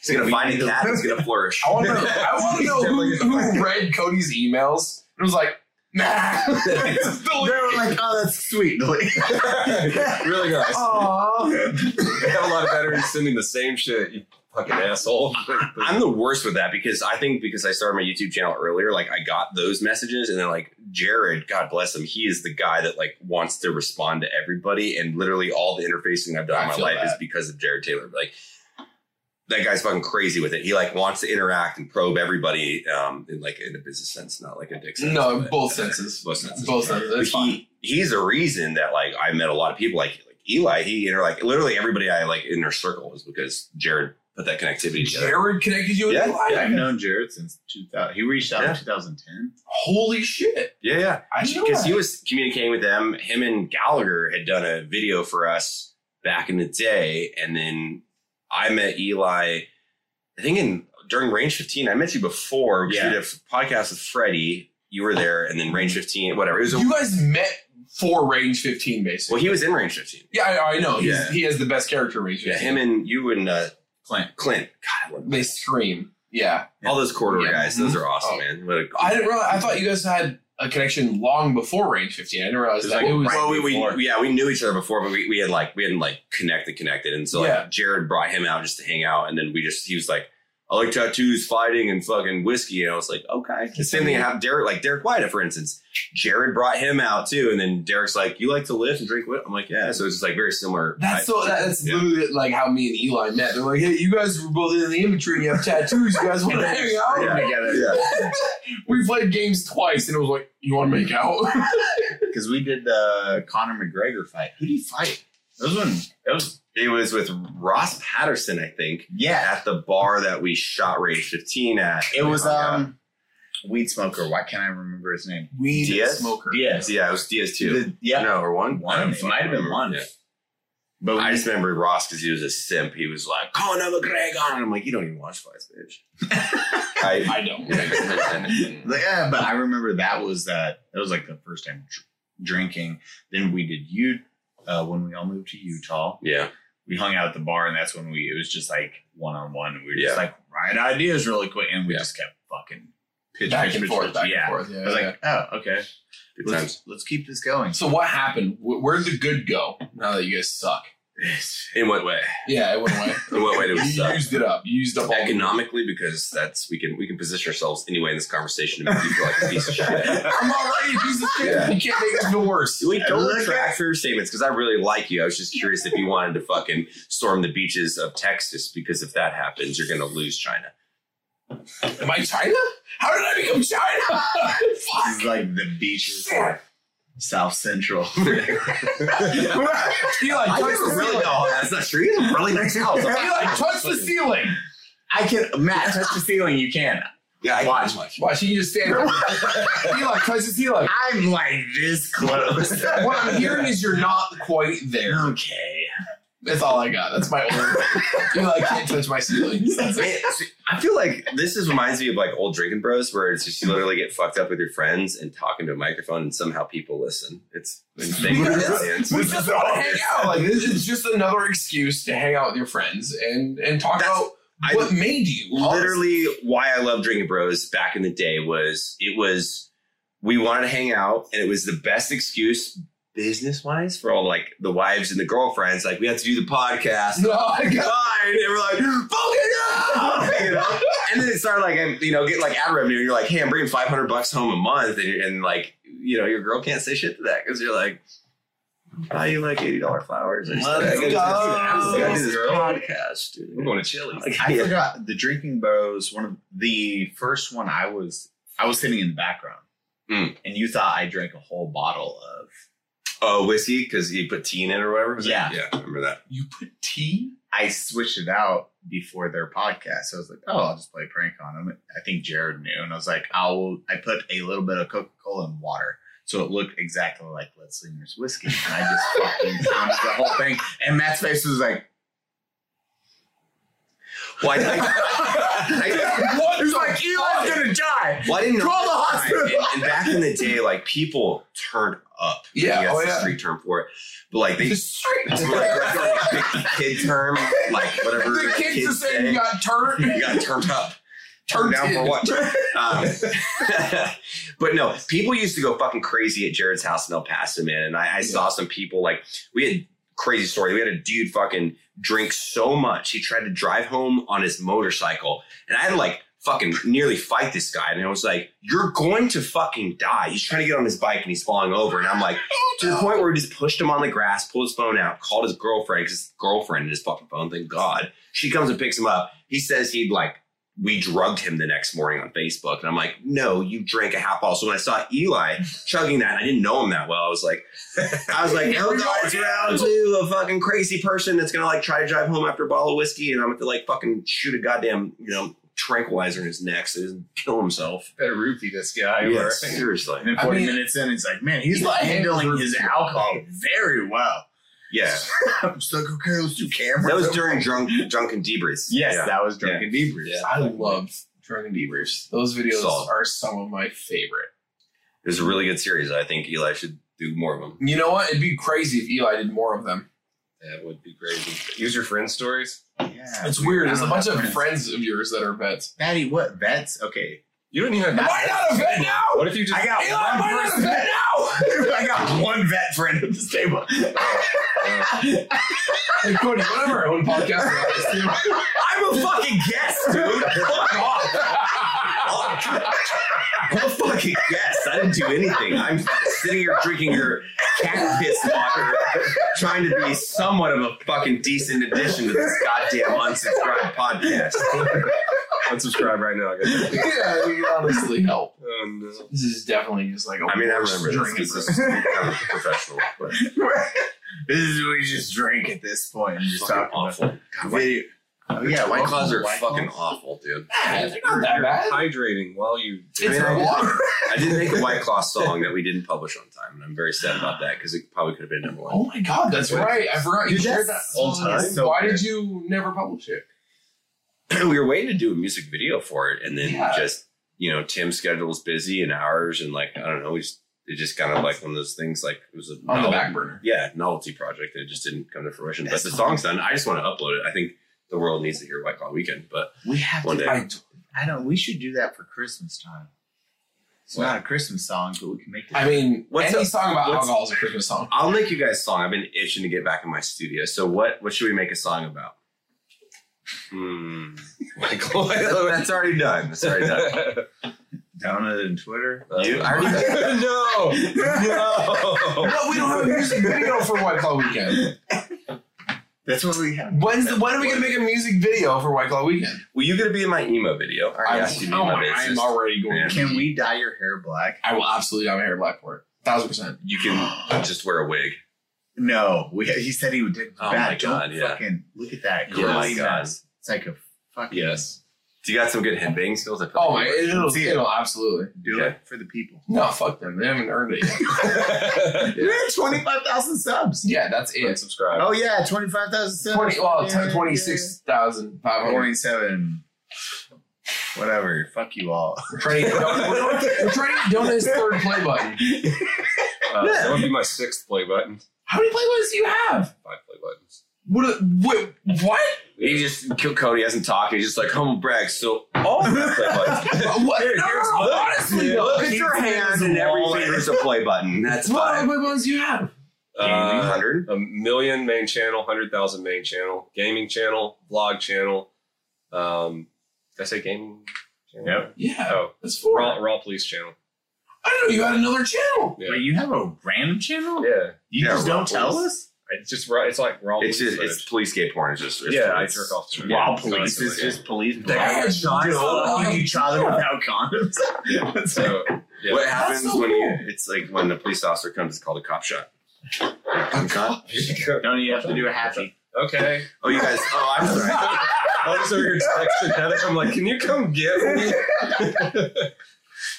he's going to find a cat that's going to flourish. I want to know, I want to know who, who read Cody's emails It was like, Nah. *laughs* they were like, "Oh, that's sweet." *laughs* Like, *laughs* really nice. Aww. We have a lot of veterans sending the same shit. You fucking asshole. I'm the worst with that because I think because I started my YouTube channel earlier, like I got those messages and then like Jared, God bless him, he is the guy that like wants to respond to everybody and literally all the interfacing I've done I in my life is because of Jared Taylor. Like that guy's fucking crazy with it. He like wants to interact and probe everybody um in like in a business sense, not like a dick sense. No, both senses. *laughs* Both senses. Both senses. But That's he he's a reason that like I met a lot of people like like Eli. He inter like literally everybody I like in their circle was because Jared put that connectivity together. Jared connected you with Yeah, Eli? I've known Jared since 2000. He reached out Yeah. in 2010. Holy shit. Yeah, yeah. I Because he was communicating with them. Him and Gallagher had done a video for us back in the day, and then I met Eli. I think in during Range 15. I met you before. because Yeah. We did a podcast with Freddie. You were there, and then Range 15, whatever. It was a, You guys met for Range 15, basically. well, he was in Range 15. yeah, I, I know. He's, Yeah. He has the best character in Range Yeah, him and you and uh, Clint. Clint. God, I love They scream. Yeah. all those corridor Yeah. guys. Those are awesome, Oh. man. What a, I didn't realize. I thought you guys had a connection long before Range 15. I didn't realize It was that. like it was, well, we, we, yeah, we knew each other before, but we, we had like we hadn't like connected, connected, and so like Yeah. Jared brought him out just to hang out, and then we just he was like, I like tattoos, fighting, and fucking whiskey, and I was like, okay. The same thing happened. Derek, like Derek White, for instance, Jared brought him out too, and then Derek's like, you like to lift and drink what? I'm like, yeah. So it's just like very similar. That's so. That's Yeah. literally like how me and Eli met. They're like, "Hey, you guys were both in the infantry. and You have tattoos. You guys want to *laughs* hang out?" Yeah. together. *laughs* yeah. we played games twice, and it was like, "You want to make out?" *laughs* Because we did the Conor McGregor fight. Who did he fight? That was when that was It was with Ross Patterson, I think, yeah. at the bar that we shot Range 15 at. It was Yeah. um weed smoker. Why can't I remember his name? Weed Diaz? smoker. Diaz. yeah, it was Diaz too. The- yeah. No, or one. One. It might have been remember. one. Yeah. But I just remember Ross because he was a simp. He was like, Conor McGregor. And I'm like, you don't even watch fights, bitch. *laughs* I, I don't. *laughs* yeah. Like, yeah, but I remember that was that. That was like the first time drinking. Then we did you uh, when we all moved to Utah. yeah. We hung out at the bar, and that's when we. It was just like one on one. We were just Yeah. like write ideas really quick, and we Yeah. just kept fucking pitch, back pitch, and pitch, forth, pitch. back yeah. and forth. Yeah, I was yeah. like, oh, okay. Good times. Let's, let's keep this going. so what happened? Wh- Where'd the good go? Now that you guys suck. In what way? Yeah, it went away. In what way do we you suck? used it up. You used up all Economically, because that's we can we can position ourselves anyway in this conversation to make you feel like a piece of shit. *laughs* I'm already a piece of shit. Yeah. You can't make it feel worse. We don't for your statements because I really like you. I was just curious if you wanted to fucking storm the beaches of Texas because if that happens, you're going to lose China. Am I China? How did I become China? This is like the beaches, Shit. South Central. *laughs* Eli, I touch never the really ceiling. That's not true. He's a really nice house. *laughs* Eli, touch the ceiling. I can, Matt, touch the ceiling. You can. Yeah, I Watch. Watch, he can just stand there. *laughs* Eli, touch the ceiling. I'm like this close. What I'm hearing is you're not quite there. okay. That's all I got. That's my only. *laughs* Eli can't touch my ceilings. That's *laughs* it. Man, I feel like this is reminds me of like old drinking bros, where it's just you literally get fucked up with your friends and talking to a microphone, and somehow people listen. It's thank you, audience. We just want to hang out. Like this is just another excuse to hang out with your friends and and talk That's- about I- what made you. literally why I love drinking bros back in the day was it was we wanted to hang out and it was the best excuse business wise for all like the wives and the girlfriends like we have to do the podcast No, I got. fine and we're like fucking *laughs* you know? and then it started like you know getting like ad revenue and you're like hey I'm bringing 500 bucks home a month and, and like you know your girl can't say shit to that because you're like buy you like $80 flowers I just- Let's I gotta do- go. I this podcast dude. We're going to Chili's. Like, I yeah. forgot the drinking bros. One of the first one I was I was sitting in the background, Mm. and you thought I drank a whole bottle of. Oh, whiskey because you put tea in it or whatever. Was it? Yeah. yeah. I remember that. You put tea. I switched it out before their podcast. So I was like, oh, I'll just play a prank on them. I think Jared knew, and I was like, I'll. I put a little bit of Coca Cola and water. So it looked exactly like Leadslingers whiskey. And I just fucking *laughs* pounded the whole thing. And Matt's face was like, Why? I, *laughs* *laughs* I, What? He's the like, Eli's fuck? Gonna die. I didn't. Call the hospital. And, and back in the day, like people turned up. Yeah, that's oh, the yeah. street term for it. But like they, The street. like, like, like, kid term, like whatever the kids kids are saying say. you got turned. you got turned up. Turned down for what? *laughs* Um, *laughs* but no, people used to go fucking crazy at Jared's house in El Paso, man. And I, I saw some people like we had crazy story. We had a dude fucking drink so much he tried to drive home on his motorcycle, and I had to like fucking nearly fight this guy. And I was like, "You're going to fucking die." He's trying to get on his bike and he's falling over, and I'm like, to the point where we just pushed him on the grass, pulled his phone out, called his girlfriend because his girlfriend in his fucking phone. Thank God. She comes and picks him up. He says he'd like we drugged him the next morning on Facebook. And I'm like, no, you drank a half bottle. So when I saw Eli chugging that, and I didn't know him that well. I was like, *laughs* I was like, oh God, it's round two, a fucking crazy person that's gonna like try to drive home after a bottle of whiskey, and I'm gonna have to like fucking shoot a goddamn, you know, tranquilizer in his neck so he doesn't *laughs* kill himself. Better roofie this guy. Yeah, or- seriously. And then I 40 mean- minutes in, it's like, man, he's Eli handling his alcohol very well. Yeah. *laughs* I'm just like, okay, let's do cameras. That was during drunk drunken debriefs. Yes, Yeah. that was drunken debriefs. Yeah. I love drunken debriefs. Those videos Solid. are some of my favorite. It was a really good series. I think Eli should do more of them. You know what? It'd be crazy if Eli did more of them. That would be crazy. Use your friend stories. Yeah, It's weird. There's a bunch of have friends of yours that are vets. Patty, what vets? Okay, You don't even Am I not a vet now? What if you just I got Eli, am I one not a person. vet now? *laughs* I got one vet friend at this table. *laughs* Hey, Cody, what have our own podcast about this too? *laughs* I'm a fucking guest, dude. Fuck off. I'm fucking yes. I didn't do anything. I'm sitting here drinking your cat piss water, trying to be somewhat of a fucking decent addition to this goddamn unsubscribed podcast. unsubscribe right now, guys. *laughs* yeah, we can honestly help. Oh, no. This is definitely just like a I mean, I remember this drinking because this is kind of professional, but *laughs* this is we just drink at this point and just fucking talk awful. about God, White, video. Oh yeah, White Claws are White fucking Claws. awful, dude. Yeah, they're not that bad. Hydrating while you. It's I mean, I- water. *laughs* I did make a White Claw song that we didn't publish on time, and I'm very sad about that because it probably could have been number one. Oh my god, that's right. I forgot you Dude, shared that. all the time. so Why good. did you never publish it? *clears throat* we were waiting to do a music video for it, and then Yeah. just you know Tim's schedule was busy and ours, and like I don't know, we just it just kind of like one of those things. Like it was a On the back burner. yeah, novelty project and it just didn't come to fruition. That's but the song's done. I just want to upload it. I think the world needs to hear White Claw Weekend, but We have One to. day. I, I don't. We should do that for Christmas time. It's not a Christmas song, but we can make it. I mean, What's any up- song about what's- alcohol is a Christmas song. I'll make you guys a song. I've been itching to get back in my studio. So what what should we make a song about? Hmm. *laughs* Michael. *laughs* That's already done. That's already done. *laughs* down it in Twitter. You- I already- no, no. No, we don't have a music video for White Claw Weekend. That's what we have. When's the, when are we gonna make a music video for White Claw Weekend? Well, you gonna be in my emo video. I already asked you to be in oh my my, business. I'm already going. Yeah. to Can we dye your hair black? I will absolutely have my hair black for it. Thousand percent. You can *gasps* just wear a wig. No, we, he said he would. Did Oh bad. my God, Don't yeah. fucking look at that. Oh my Curly God. It's like a fucking. Yes. Do you got some good headbanging skills? I feel Oh like my, you it'll, See it. it'll absolutely. Do Okay. it for the people. No, fuck them. They haven't earned it yet. *laughs* You're at twenty five thousand subs. yeah, that's it. Unsubscribe. Oh yeah, twenty five thousand subs. Twenty. Well, Yeah, twenty six thousand five hundred. Twenty seven. Whatever. Fuck you all. We're trying to *laughs* we're, we're trying to get Donut's third play button. Uh, that would be my sixth play button. How many play buttons do you have? Five play buttons. What? Wait, what? He just Cody hasn't talked. He's just like humble brag. So all of the play *laughs* buttons. what? Here, no, here's no, no, one. honestly, Yeah, though. Look at your hand, and every Wallet. finger's a play button. That's What other fine. play buttons do you have? Uh, hundred. a million main channel, hundred thousand main channel, gaming channel, vlog channel. Um, did I say gaming? Channel? Yep. Yeah, Oh, that's four. raw, raw police channel. I didn't know you had another channel. Yeah. Wait, you have a random channel? Yeah, You Yeah, just raw don't tell us? It's just raw. It's like raw. It's police just it's police gay porn. It's just it's, yeah, I it's, jerk off to it. Wow, Yeah, police constantly. is just police. Yeah, Shots no, fucking each other yeah. without condoms. *laughs* Yeah. So yeah. What happens so when cool. you? It's like when the police officer comes. It's called a cop shot. Gun shot? Don't you have to do a happy? Okay. Oh, you guys. Oh, I'm sorry. *laughs* I was over here texting Heather. I'm like, can you come get me?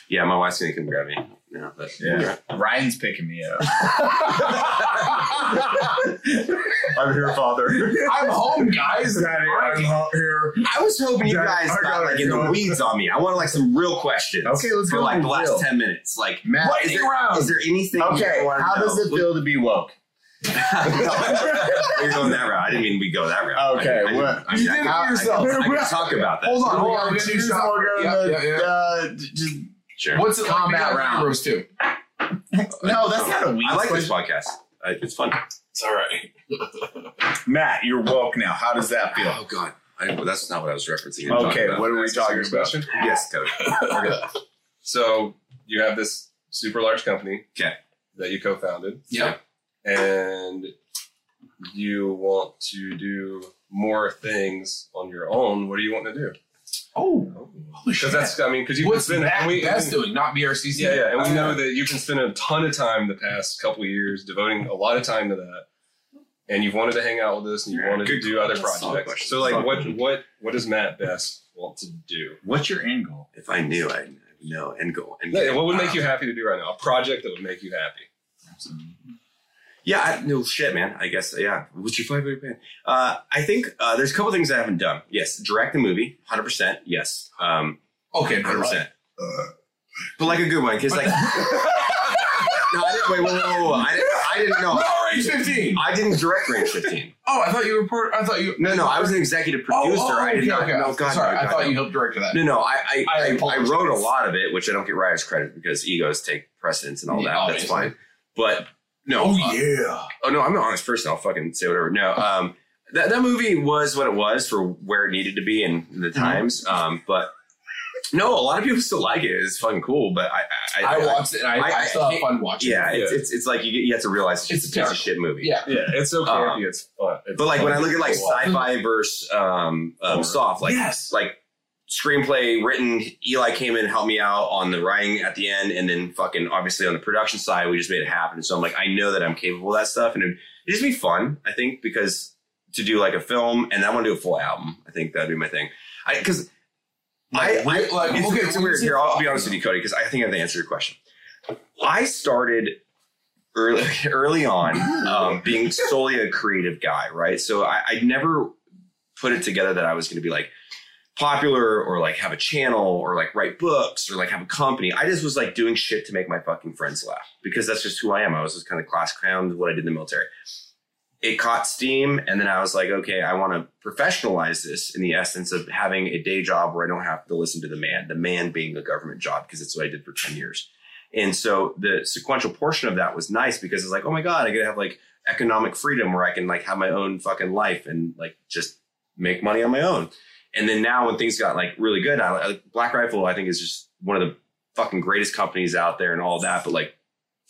Yeah, my wife's gonna come grab me. Yeah, but Yeah. Ryan's picking me up. *laughs* *laughs* I'm here, father. I'm home, guys. I'm out here. I was hoping you Yeah, guys I got gotta like in the go. weeds on me. I wanted like some real questions. Okay, let's for go like the last real. ten minutes. Like, Matt, what is Lightning there? round. Is there anything? Okay, you how does know? it feel to be woke? *laughs* You're going that route. I didn't mean we go that route. Okay, I, I, what- I, You I, did it I, yourself. I, can talk about that. Hold on, hold on. we gotta do Choose shot- one, we're yeah, yeah, yeah. uh, just Sure. What's it Combat like? round. Heroes too. no, that's not a weak I like this podcast. I, it's fun. It's all right. *laughs* Matt, you're woke now. How does that feel? Oh God, I, that's not what I was referencing. Okay, what are we a talking about? Yes, Cody. *laughs* So you have this super large company Okay. that you co-founded, Yeah. and you want to do more things on your own. What do you want to do? Oh, holy Because shit. that's I mean because you've What's been that and we, best doing? Not BRCC. Yeah, yeah, and we know that you've been spending a ton of time the past couple of years devoting a lot of time to that, and you've wanted to hang out with us and you Yeah, wanted to do other projects. question. So, like, what question. what what does Mat Best want to do? What's your end goal? If I knew, I would know end goal. End Yeah, game. what would make Wow. you happy to do right now? A project that would make you happy. Yeah, I, no shit, man. I guess yeah. What's your favorite band? Uh, I think uh, there's a couple things I haven't done. Yes, direct a movie, hundred percent. Yes, um, Okay, hundred but percent. But like a good one, because like *laughs* no, I didn't. Wait, whoa, whoa, whoa. I didn't. I didn't know. Low range 15. I didn't direct Range 15. Oh, I thought you were part. I thought you. No, no, I was an executive Oh, producer. oh, I did okay, not. okay. No, God, Sorry, no, I thought no. you helped direct that. No, no, I I, I I, I wrote a lot of it, which I don't get writers credit because egos take precedence and all Yeah, that. That's fine. But no, Oh uh, yeah. oh no, I'm an honest person. I'll fucking say whatever. No, um, that that movie was what it was for where it needed to be in the Mm-hmm. times. Um, but no, a lot of people still like it. It's fucking cool. But I I, I watched it. and I, I, I- still I- have fun watching. Yeah, it. it's, it's it's like you, get, you have to realize it's, It's a piece of shit movie. yeah. Yeah, it's so Um, it's fun. It's But like when I look at like sci-fi versus um, um soft, like yes. like screenplay written. Eli came in and helped me out on the writing at the end, and then fucking obviously on the production side, we just made it happen. So I'm like, I know that I'm capable of that stuff, and it would just be fun. I think because to do like a film, and I want to do a full album. I think that'd be my thing. I because Like, I, I like, it's, okay, it's weird here. I'll be honest with you, Cody, because I think I have to answer your question. I started early *laughs* early on um, being solely a creative guy, right? So I, I never put it together that I was going to be like popular or like have a channel or like write books or like have a company. I just was like doing shit to make my fucking friends laugh because that's just who I am. I was just kind of class clown, what I did in the military. It caught steam, and then I was like, okay, I want to professionalize this in the essence of having a day job where I don't have to listen to the man, the man being a government job, because it's what I did for 10 years. And so the sequential portion of that was nice because it's like, oh my God, I get to have like economic freedom where I can like have my own fucking life and like just make money on my own. And then now when things got like really good, I, like Black Rifle, I think is just one of the fucking greatest companies out there and all that. But like,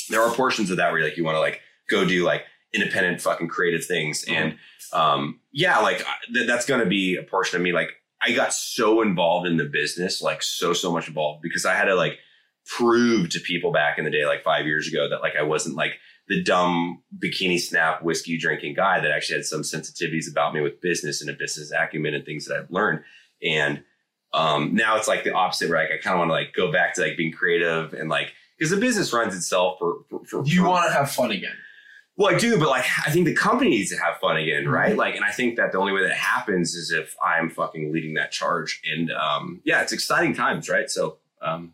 there are portions of that where like you want to like go do like independent fucking creative things. And um, yeah, like th- that's going to be a portion of me. Like I got so involved in the business, like so, so much involved because I had to like prove to people back in the day, like five years ago that like I wasn't like the dumb bikini snap whiskey drinking guy that actually had some sensitivities about me with business and a business acumen and things that I've learned. And um, now it's like the opposite, where like I kind of want to like go back to like being creative and like because the business runs itself for for, for You want to have fun again. well, I do, but like I think the company needs to have fun again, right? Like, and I think that the only way that happens is if I'm fucking leading that charge. And um, yeah, it's exciting times, right? So um,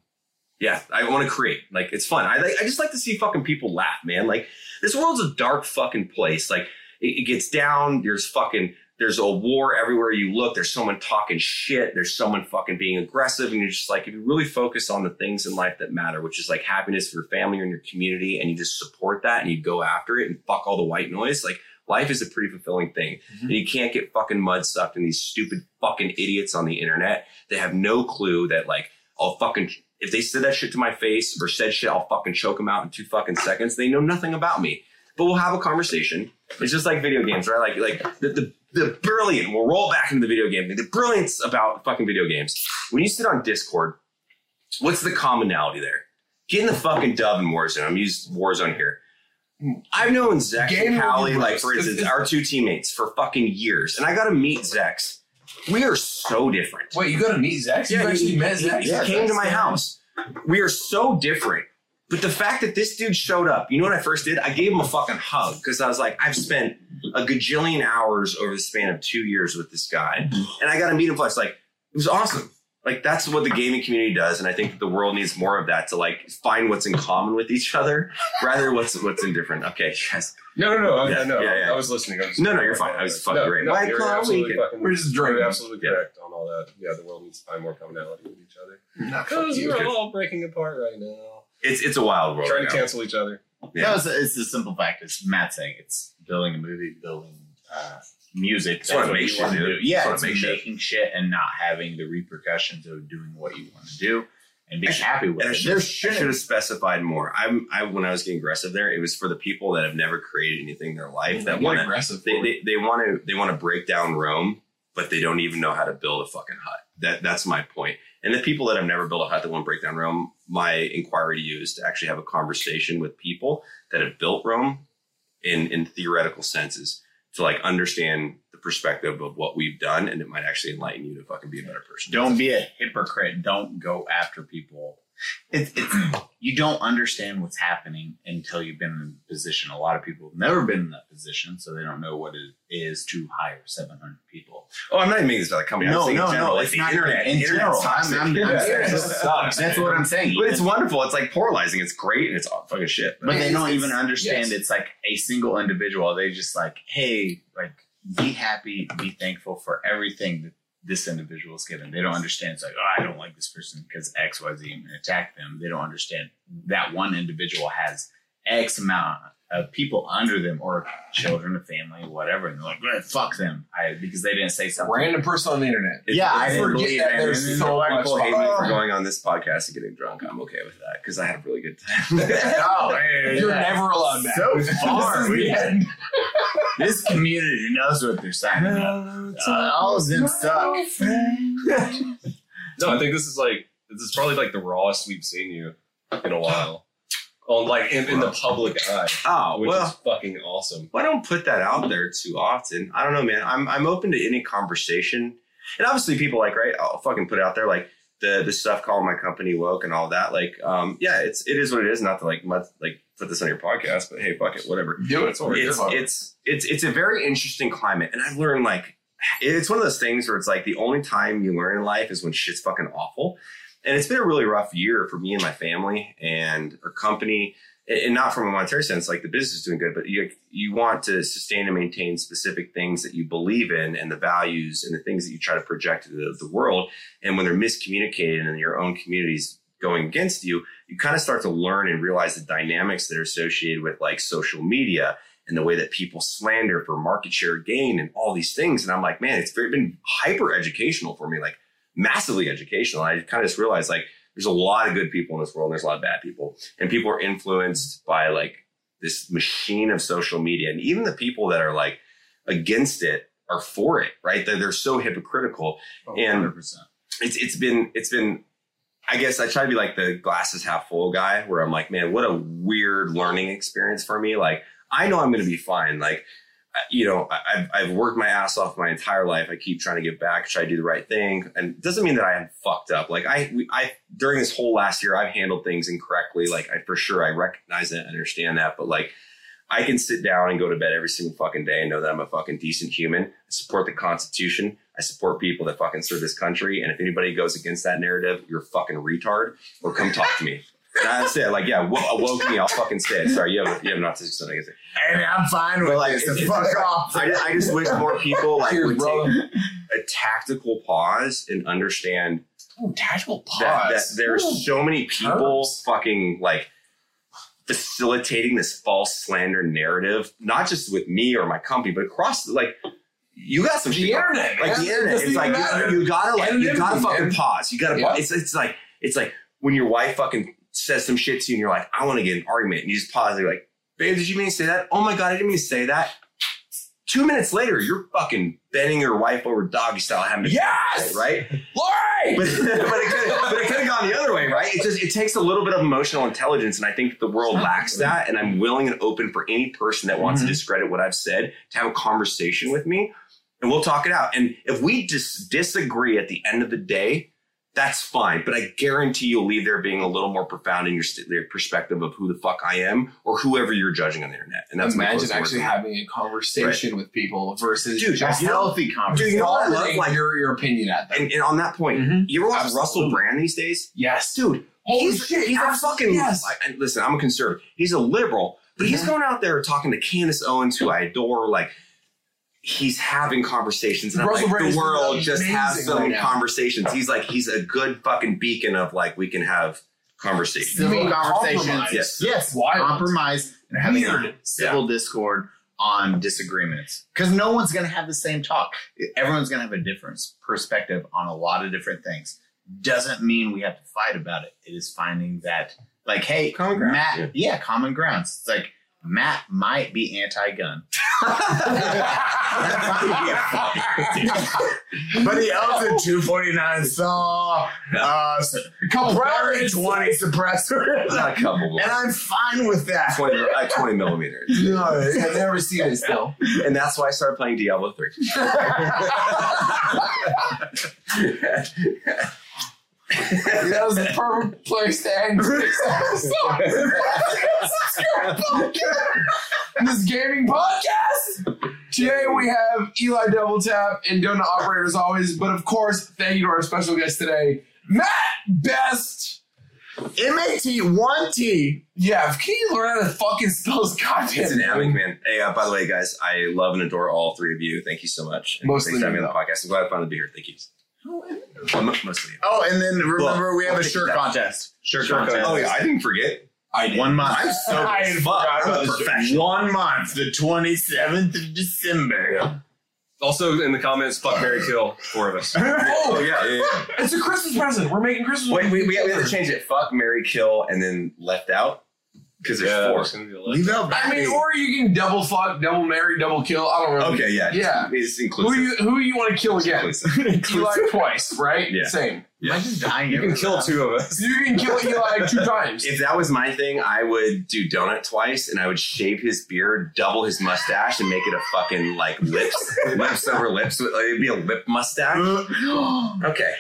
yeah, I want to create. Like, it's fun. I like, I just like to see fucking people laugh, man. Like, this world's a dark fucking place. Like, it, it gets down. There's fucking there's a war everywhere you look. There's someone talking shit. There's someone fucking being aggressive. And you're just like, if you really focus on the things in life that matter, which is like happiness for your family or in your community, and you just support that and you go after it and fuck all the white noise, like life is a pretty fulfilling thing. Mm-hmm. And you can't get fucking mud sucked in these stupid fucking idiots on the internet. They have no clue that like, I'll fucking, if they said that shit to my face or said shit, I'll fucking choke them out in two fucking seconds. They know nothing about me. But we'll have a conversation. It's just like video games, right? Like, like the, the, the brilliant, we'll roll back into the video game. The brilliance about fucking video games. When you sit on Discord, what's the commonality there? Get in the fucking dub in Warzone. I'm using Warzone here. I've known Zex Game and Callie, like for instance, *laughs* our two teammates for fucking years. And I got to meet Zex. We are so different. Wait, you got to meet Zach? Yeah, you actually he, met he- Zach? he came to my house. We are so different. But the fact that this dude showed up, you know what I first did? I gave him a fucking hug because I was like, I've spent a gajillion hours over the span of two years with this guy, mm-hmm. and I got to meet him. Plus, like, it was awesome. like that's what the gaming community does, and I think that the world needs more of that to like find what's in common with each other, rather what's what's indifferent. Okay, yes. No, no, no. I, Yeah, I know. yeah, yeah. I was listening. I was No, no, you're fine. I was fucking no, great. No, White you're Claw absolutely weekend. fucking, We're just you're drinking. absolutely Yeah. correct on all that. Yeah, the world needs to find more commonality with each other. Because you. we're all breaking apart right now. It's it's a wild world. Trying right to now. cancel each other. Yeah. No, it's, it's the simple fact. It's Matt saying it's building a movie, building uh, music. Just wanna what make you shit, wanna do. Yeah, Just it's making shit and not having the repercussions of doing what you want to do and I should- happy with And I it. should, I should have specified more. I'm I when I was getting aggressive there, it was for the people that have never created anything in their life that want aggressive. they, they, they want to they want to break down Rome, but they don't even know how to build a fucking hut. That that's my point. And the people that have never built a hut that want to break down Rome, my inquiry to you is to actually have a conversation with people that have built Rome in in theoretical senses to like understand the perspective of what we've done, and it might actually enlighten you to fucking be a better person. Don't be a hypocrite. Don't go after people. It's, it's you don't understand what's happening until you've been in a position. A lot of people have never been in that position, so they don't know what it is to hire 700 people. Oh, I'm not even making this about the company. I'm No, no, general, no, like it's the not internet. in general. I'm- I'm- I'm saying- sucks. That's what I'm saying. But it's wonderful. It's like polarizing. It's great and it's all fucking shit. But they don't even understand yes. it's like a single individual. They just like, hey, like be happy, be thankful for everything that this individual is given. They don't understand. It's like, oh, I don't like this person because X, Y, Z, and attack them. They don't understand that one individual has X amount of people under them or children, a family, whatever. And they're like, "Eh, fuck them. I, because they didn't say something. Random person on the internet. Yeah, I didn't Forget believe that it. there's And so much People hate me for going on this podcast and getting drunk. I'm okay with that because I had a really good time. *laughs* oh, hey, You're yeah. never allowed back. So *laughs* far, we the end. *laughs* this community knows what they're signing up. Uh, all of them suck. *laughs* No, I think this is like this is probably like the rawest we've seen you in a while. *gasps* On like in, in the public eye, oh which well, is fucking awesome. I don't put that out there too often. I don't know, man. I'm I'm open to any conversation, and obviously people like right. I'll fucking put it out there like the the stuff calling my company woke and all that. Like, um, yeah, it's it is what it is. Not to like mud, like put this on your podcast, but hey, fuck it, whatever. Do it. It's it's, it's it's it's a very interesting climate, and I've learned like it's one of those things where it's like the only time you learn in life is when shit's fucking awful, and it's been a really rough year for me and my family and our company, and not from a monetary sense. Like the business is doing good, but you you want to sustain and maintain specific things that you believe in and the values and the things that you try to project to the, the world, and when they're miscommunicated and your own communities going against you, you kind of start to learn and realize the dynamics that are associated with like social media and the way that people slander for market share gain and all these things. And I'm like, man, it's very, been hyper educational for me, like massively educational. I kind of just realized like there's a lot of good people in this world and there's a lot of bad people. And people are influenced by like this machine of social media. And even the people that are like against it are for it, right? They're, they're so hypocritical And- 100%. it's it's been it's been I guess I try to be like the glasses half full guy where I'm like, man, what a weird learning experience for me. Like I know I'm going to be fine. Like you know, I've I've worked my ass off my entire life. I keep trying to get back, try to do the right thing, and it doesn't mean that I am fucked up. Like I we, I during this whole last year, I've handled things incorrectly. Like I for sure I recognize it, understand that, but like. I can sit down and go to bed every single fucking day and know that I'm a fucking decent human. I support the Constitution. I support people that fucking serve this country. And if anybody goes against that narrative, you're a fucking retard or come talk to me. And I say, like, yeah, wo- woke me, I'll fucking say it. Sorry, you have, you have not said something. against it. And I'm fine with But like, this. it's- it's fuck off. I, I just wish more people like would take a tactical pause and understand Ooh, tactical that, that pause. there's Ooh. so many people Terms. fucking like facilitating this false slander narrative, not just with me or my company, but across like you got some the shit internet, like man. the internet. It's like you, you gotta like you gotta fucking man. pause. You gotta Yeah. pause. It's it's like it's like when your wife fucking says some shit to you and you're like, I want to get an argument, and you just pause. And you're like, babe, did you mean to say that? Oh my god, I didn't mean to say that. Two minutes later, you're fucking bending your wife over doggy style, having to Yes! right? Lori! but, *laughs* but it could but it could have gone the other way, right? It just it takes a little bit of emotional intelligence, and I think the world lacks that. And I'm willing and open for any person that wants Mhm. to discredit what I've said to have a conversation with me, and we'll talk it out. And if we dis- disagree at the end of the day, that's fine. But I guarantee you'll leave there being a little more profound in your, st- your perspective of who the fuck I am or whoever you're judging on the internet. And that's my Imagine actually having a conversation with people versus Dude, just you know- healthy Dude, you know what I love? Like, your, your opinion at them. and, and on that point, Mhm. you ever watch Absolutely. Russell Brand these days? yes. Dude, Holy he's, shit, he's a fucking. yes. I, listen, I'm a conservative. He's a liberal, but he's Mhm. going out there talking to Candace Owens, who I adore. Like, he's having conversations, and I'm like, Brand the world just have amazing some right conversations. He's like, he's a good fucking beacon of like, we can have conversations. Civil mean conversations. compromise? Yes. Yes, Wild. compromise and having Weird. civil discord on disagreements because no one's going to have the same talk. Everyone's going to have a different perspective on a lot of different things. Doesn't mean we have to fight about it. It is finding that, like, hey, Common ground, Matt, yeah. yeah. common grounds. It's like Matt might be anti-gun, *laughs* but he owns a 249 SAW, uh, couple probably 20 suppressor, Not a couple, and I'm fine with that. 20, uh, 20 millimeters. No, I've never seen it still. And that's why I started playing Diablo 3. *laughs* *laughs* that was the perfect place to end this this gaming podcast. Today we have Eli Doubletap and Donut Operator as always, but of course, thank you to our special guest today, Mat Best. M-A-T, one T. Yeah, can you learn how to fucking spell his goddamn It's an name? epic, man. Hey, uh, by the way, guys, I love and adore all three of you. Thank you so much. And Mostly thanks for having me me, on the podcast. I'm glad I finally be here. Thank you. Oh, well, mo- mostly. Oh, and then remember Well, we have a shirt contest. Shirt, Shirt contest. contest. Oh, yeah, I didn't forget. I did. One month. I'm so I as fuck. forgot I'm about a this. professional. One month, the 27th of December. Also in the comments, fuck Mary Kill, four of us. *laughs* Oh, yeah, yeah, yeah. It's a Christmas present. We're making Christmas. Wait, we, we, we have to change it. Fuck, Mary, kill, and then left out. Because there's Yeah, four. gonna be a lot. Leave out I mean, or you can double fuck, double marry, double kill. I don't know. Okay, yeah. Yeah. It's inclusive. Who you who you want to kill again? Inclusive. Eli *laughs* twice, right? Yeah. Same. Am I just dying? You can kill time? two of us. You can kill Eli *laughs* two times. If that was my thing, I would do donut twice, and I would shave his beard, double his mustache, and make it a fucking like lips, *laughs* lips over lips. It'd be a lip mustache. *gasps* Okay.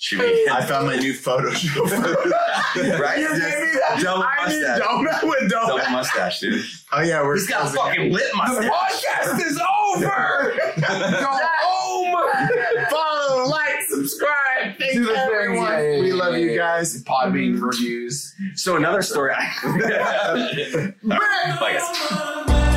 Should we? I found my new Photoshop. *laughs* right? You Just gave me that. double I need mustache. donut with Double donut. mustache, dude. Oh yeah, we're He's got a closing fucking lip the mustache. podcast is over. *laughs* Go home. Follow, like, subscribe. Thank you, everyone. Yeah, yeah, we love yeah, you yeah. guys. Podbean mm-hmm. reviews. So another story. I, *laughs* Bye, guys.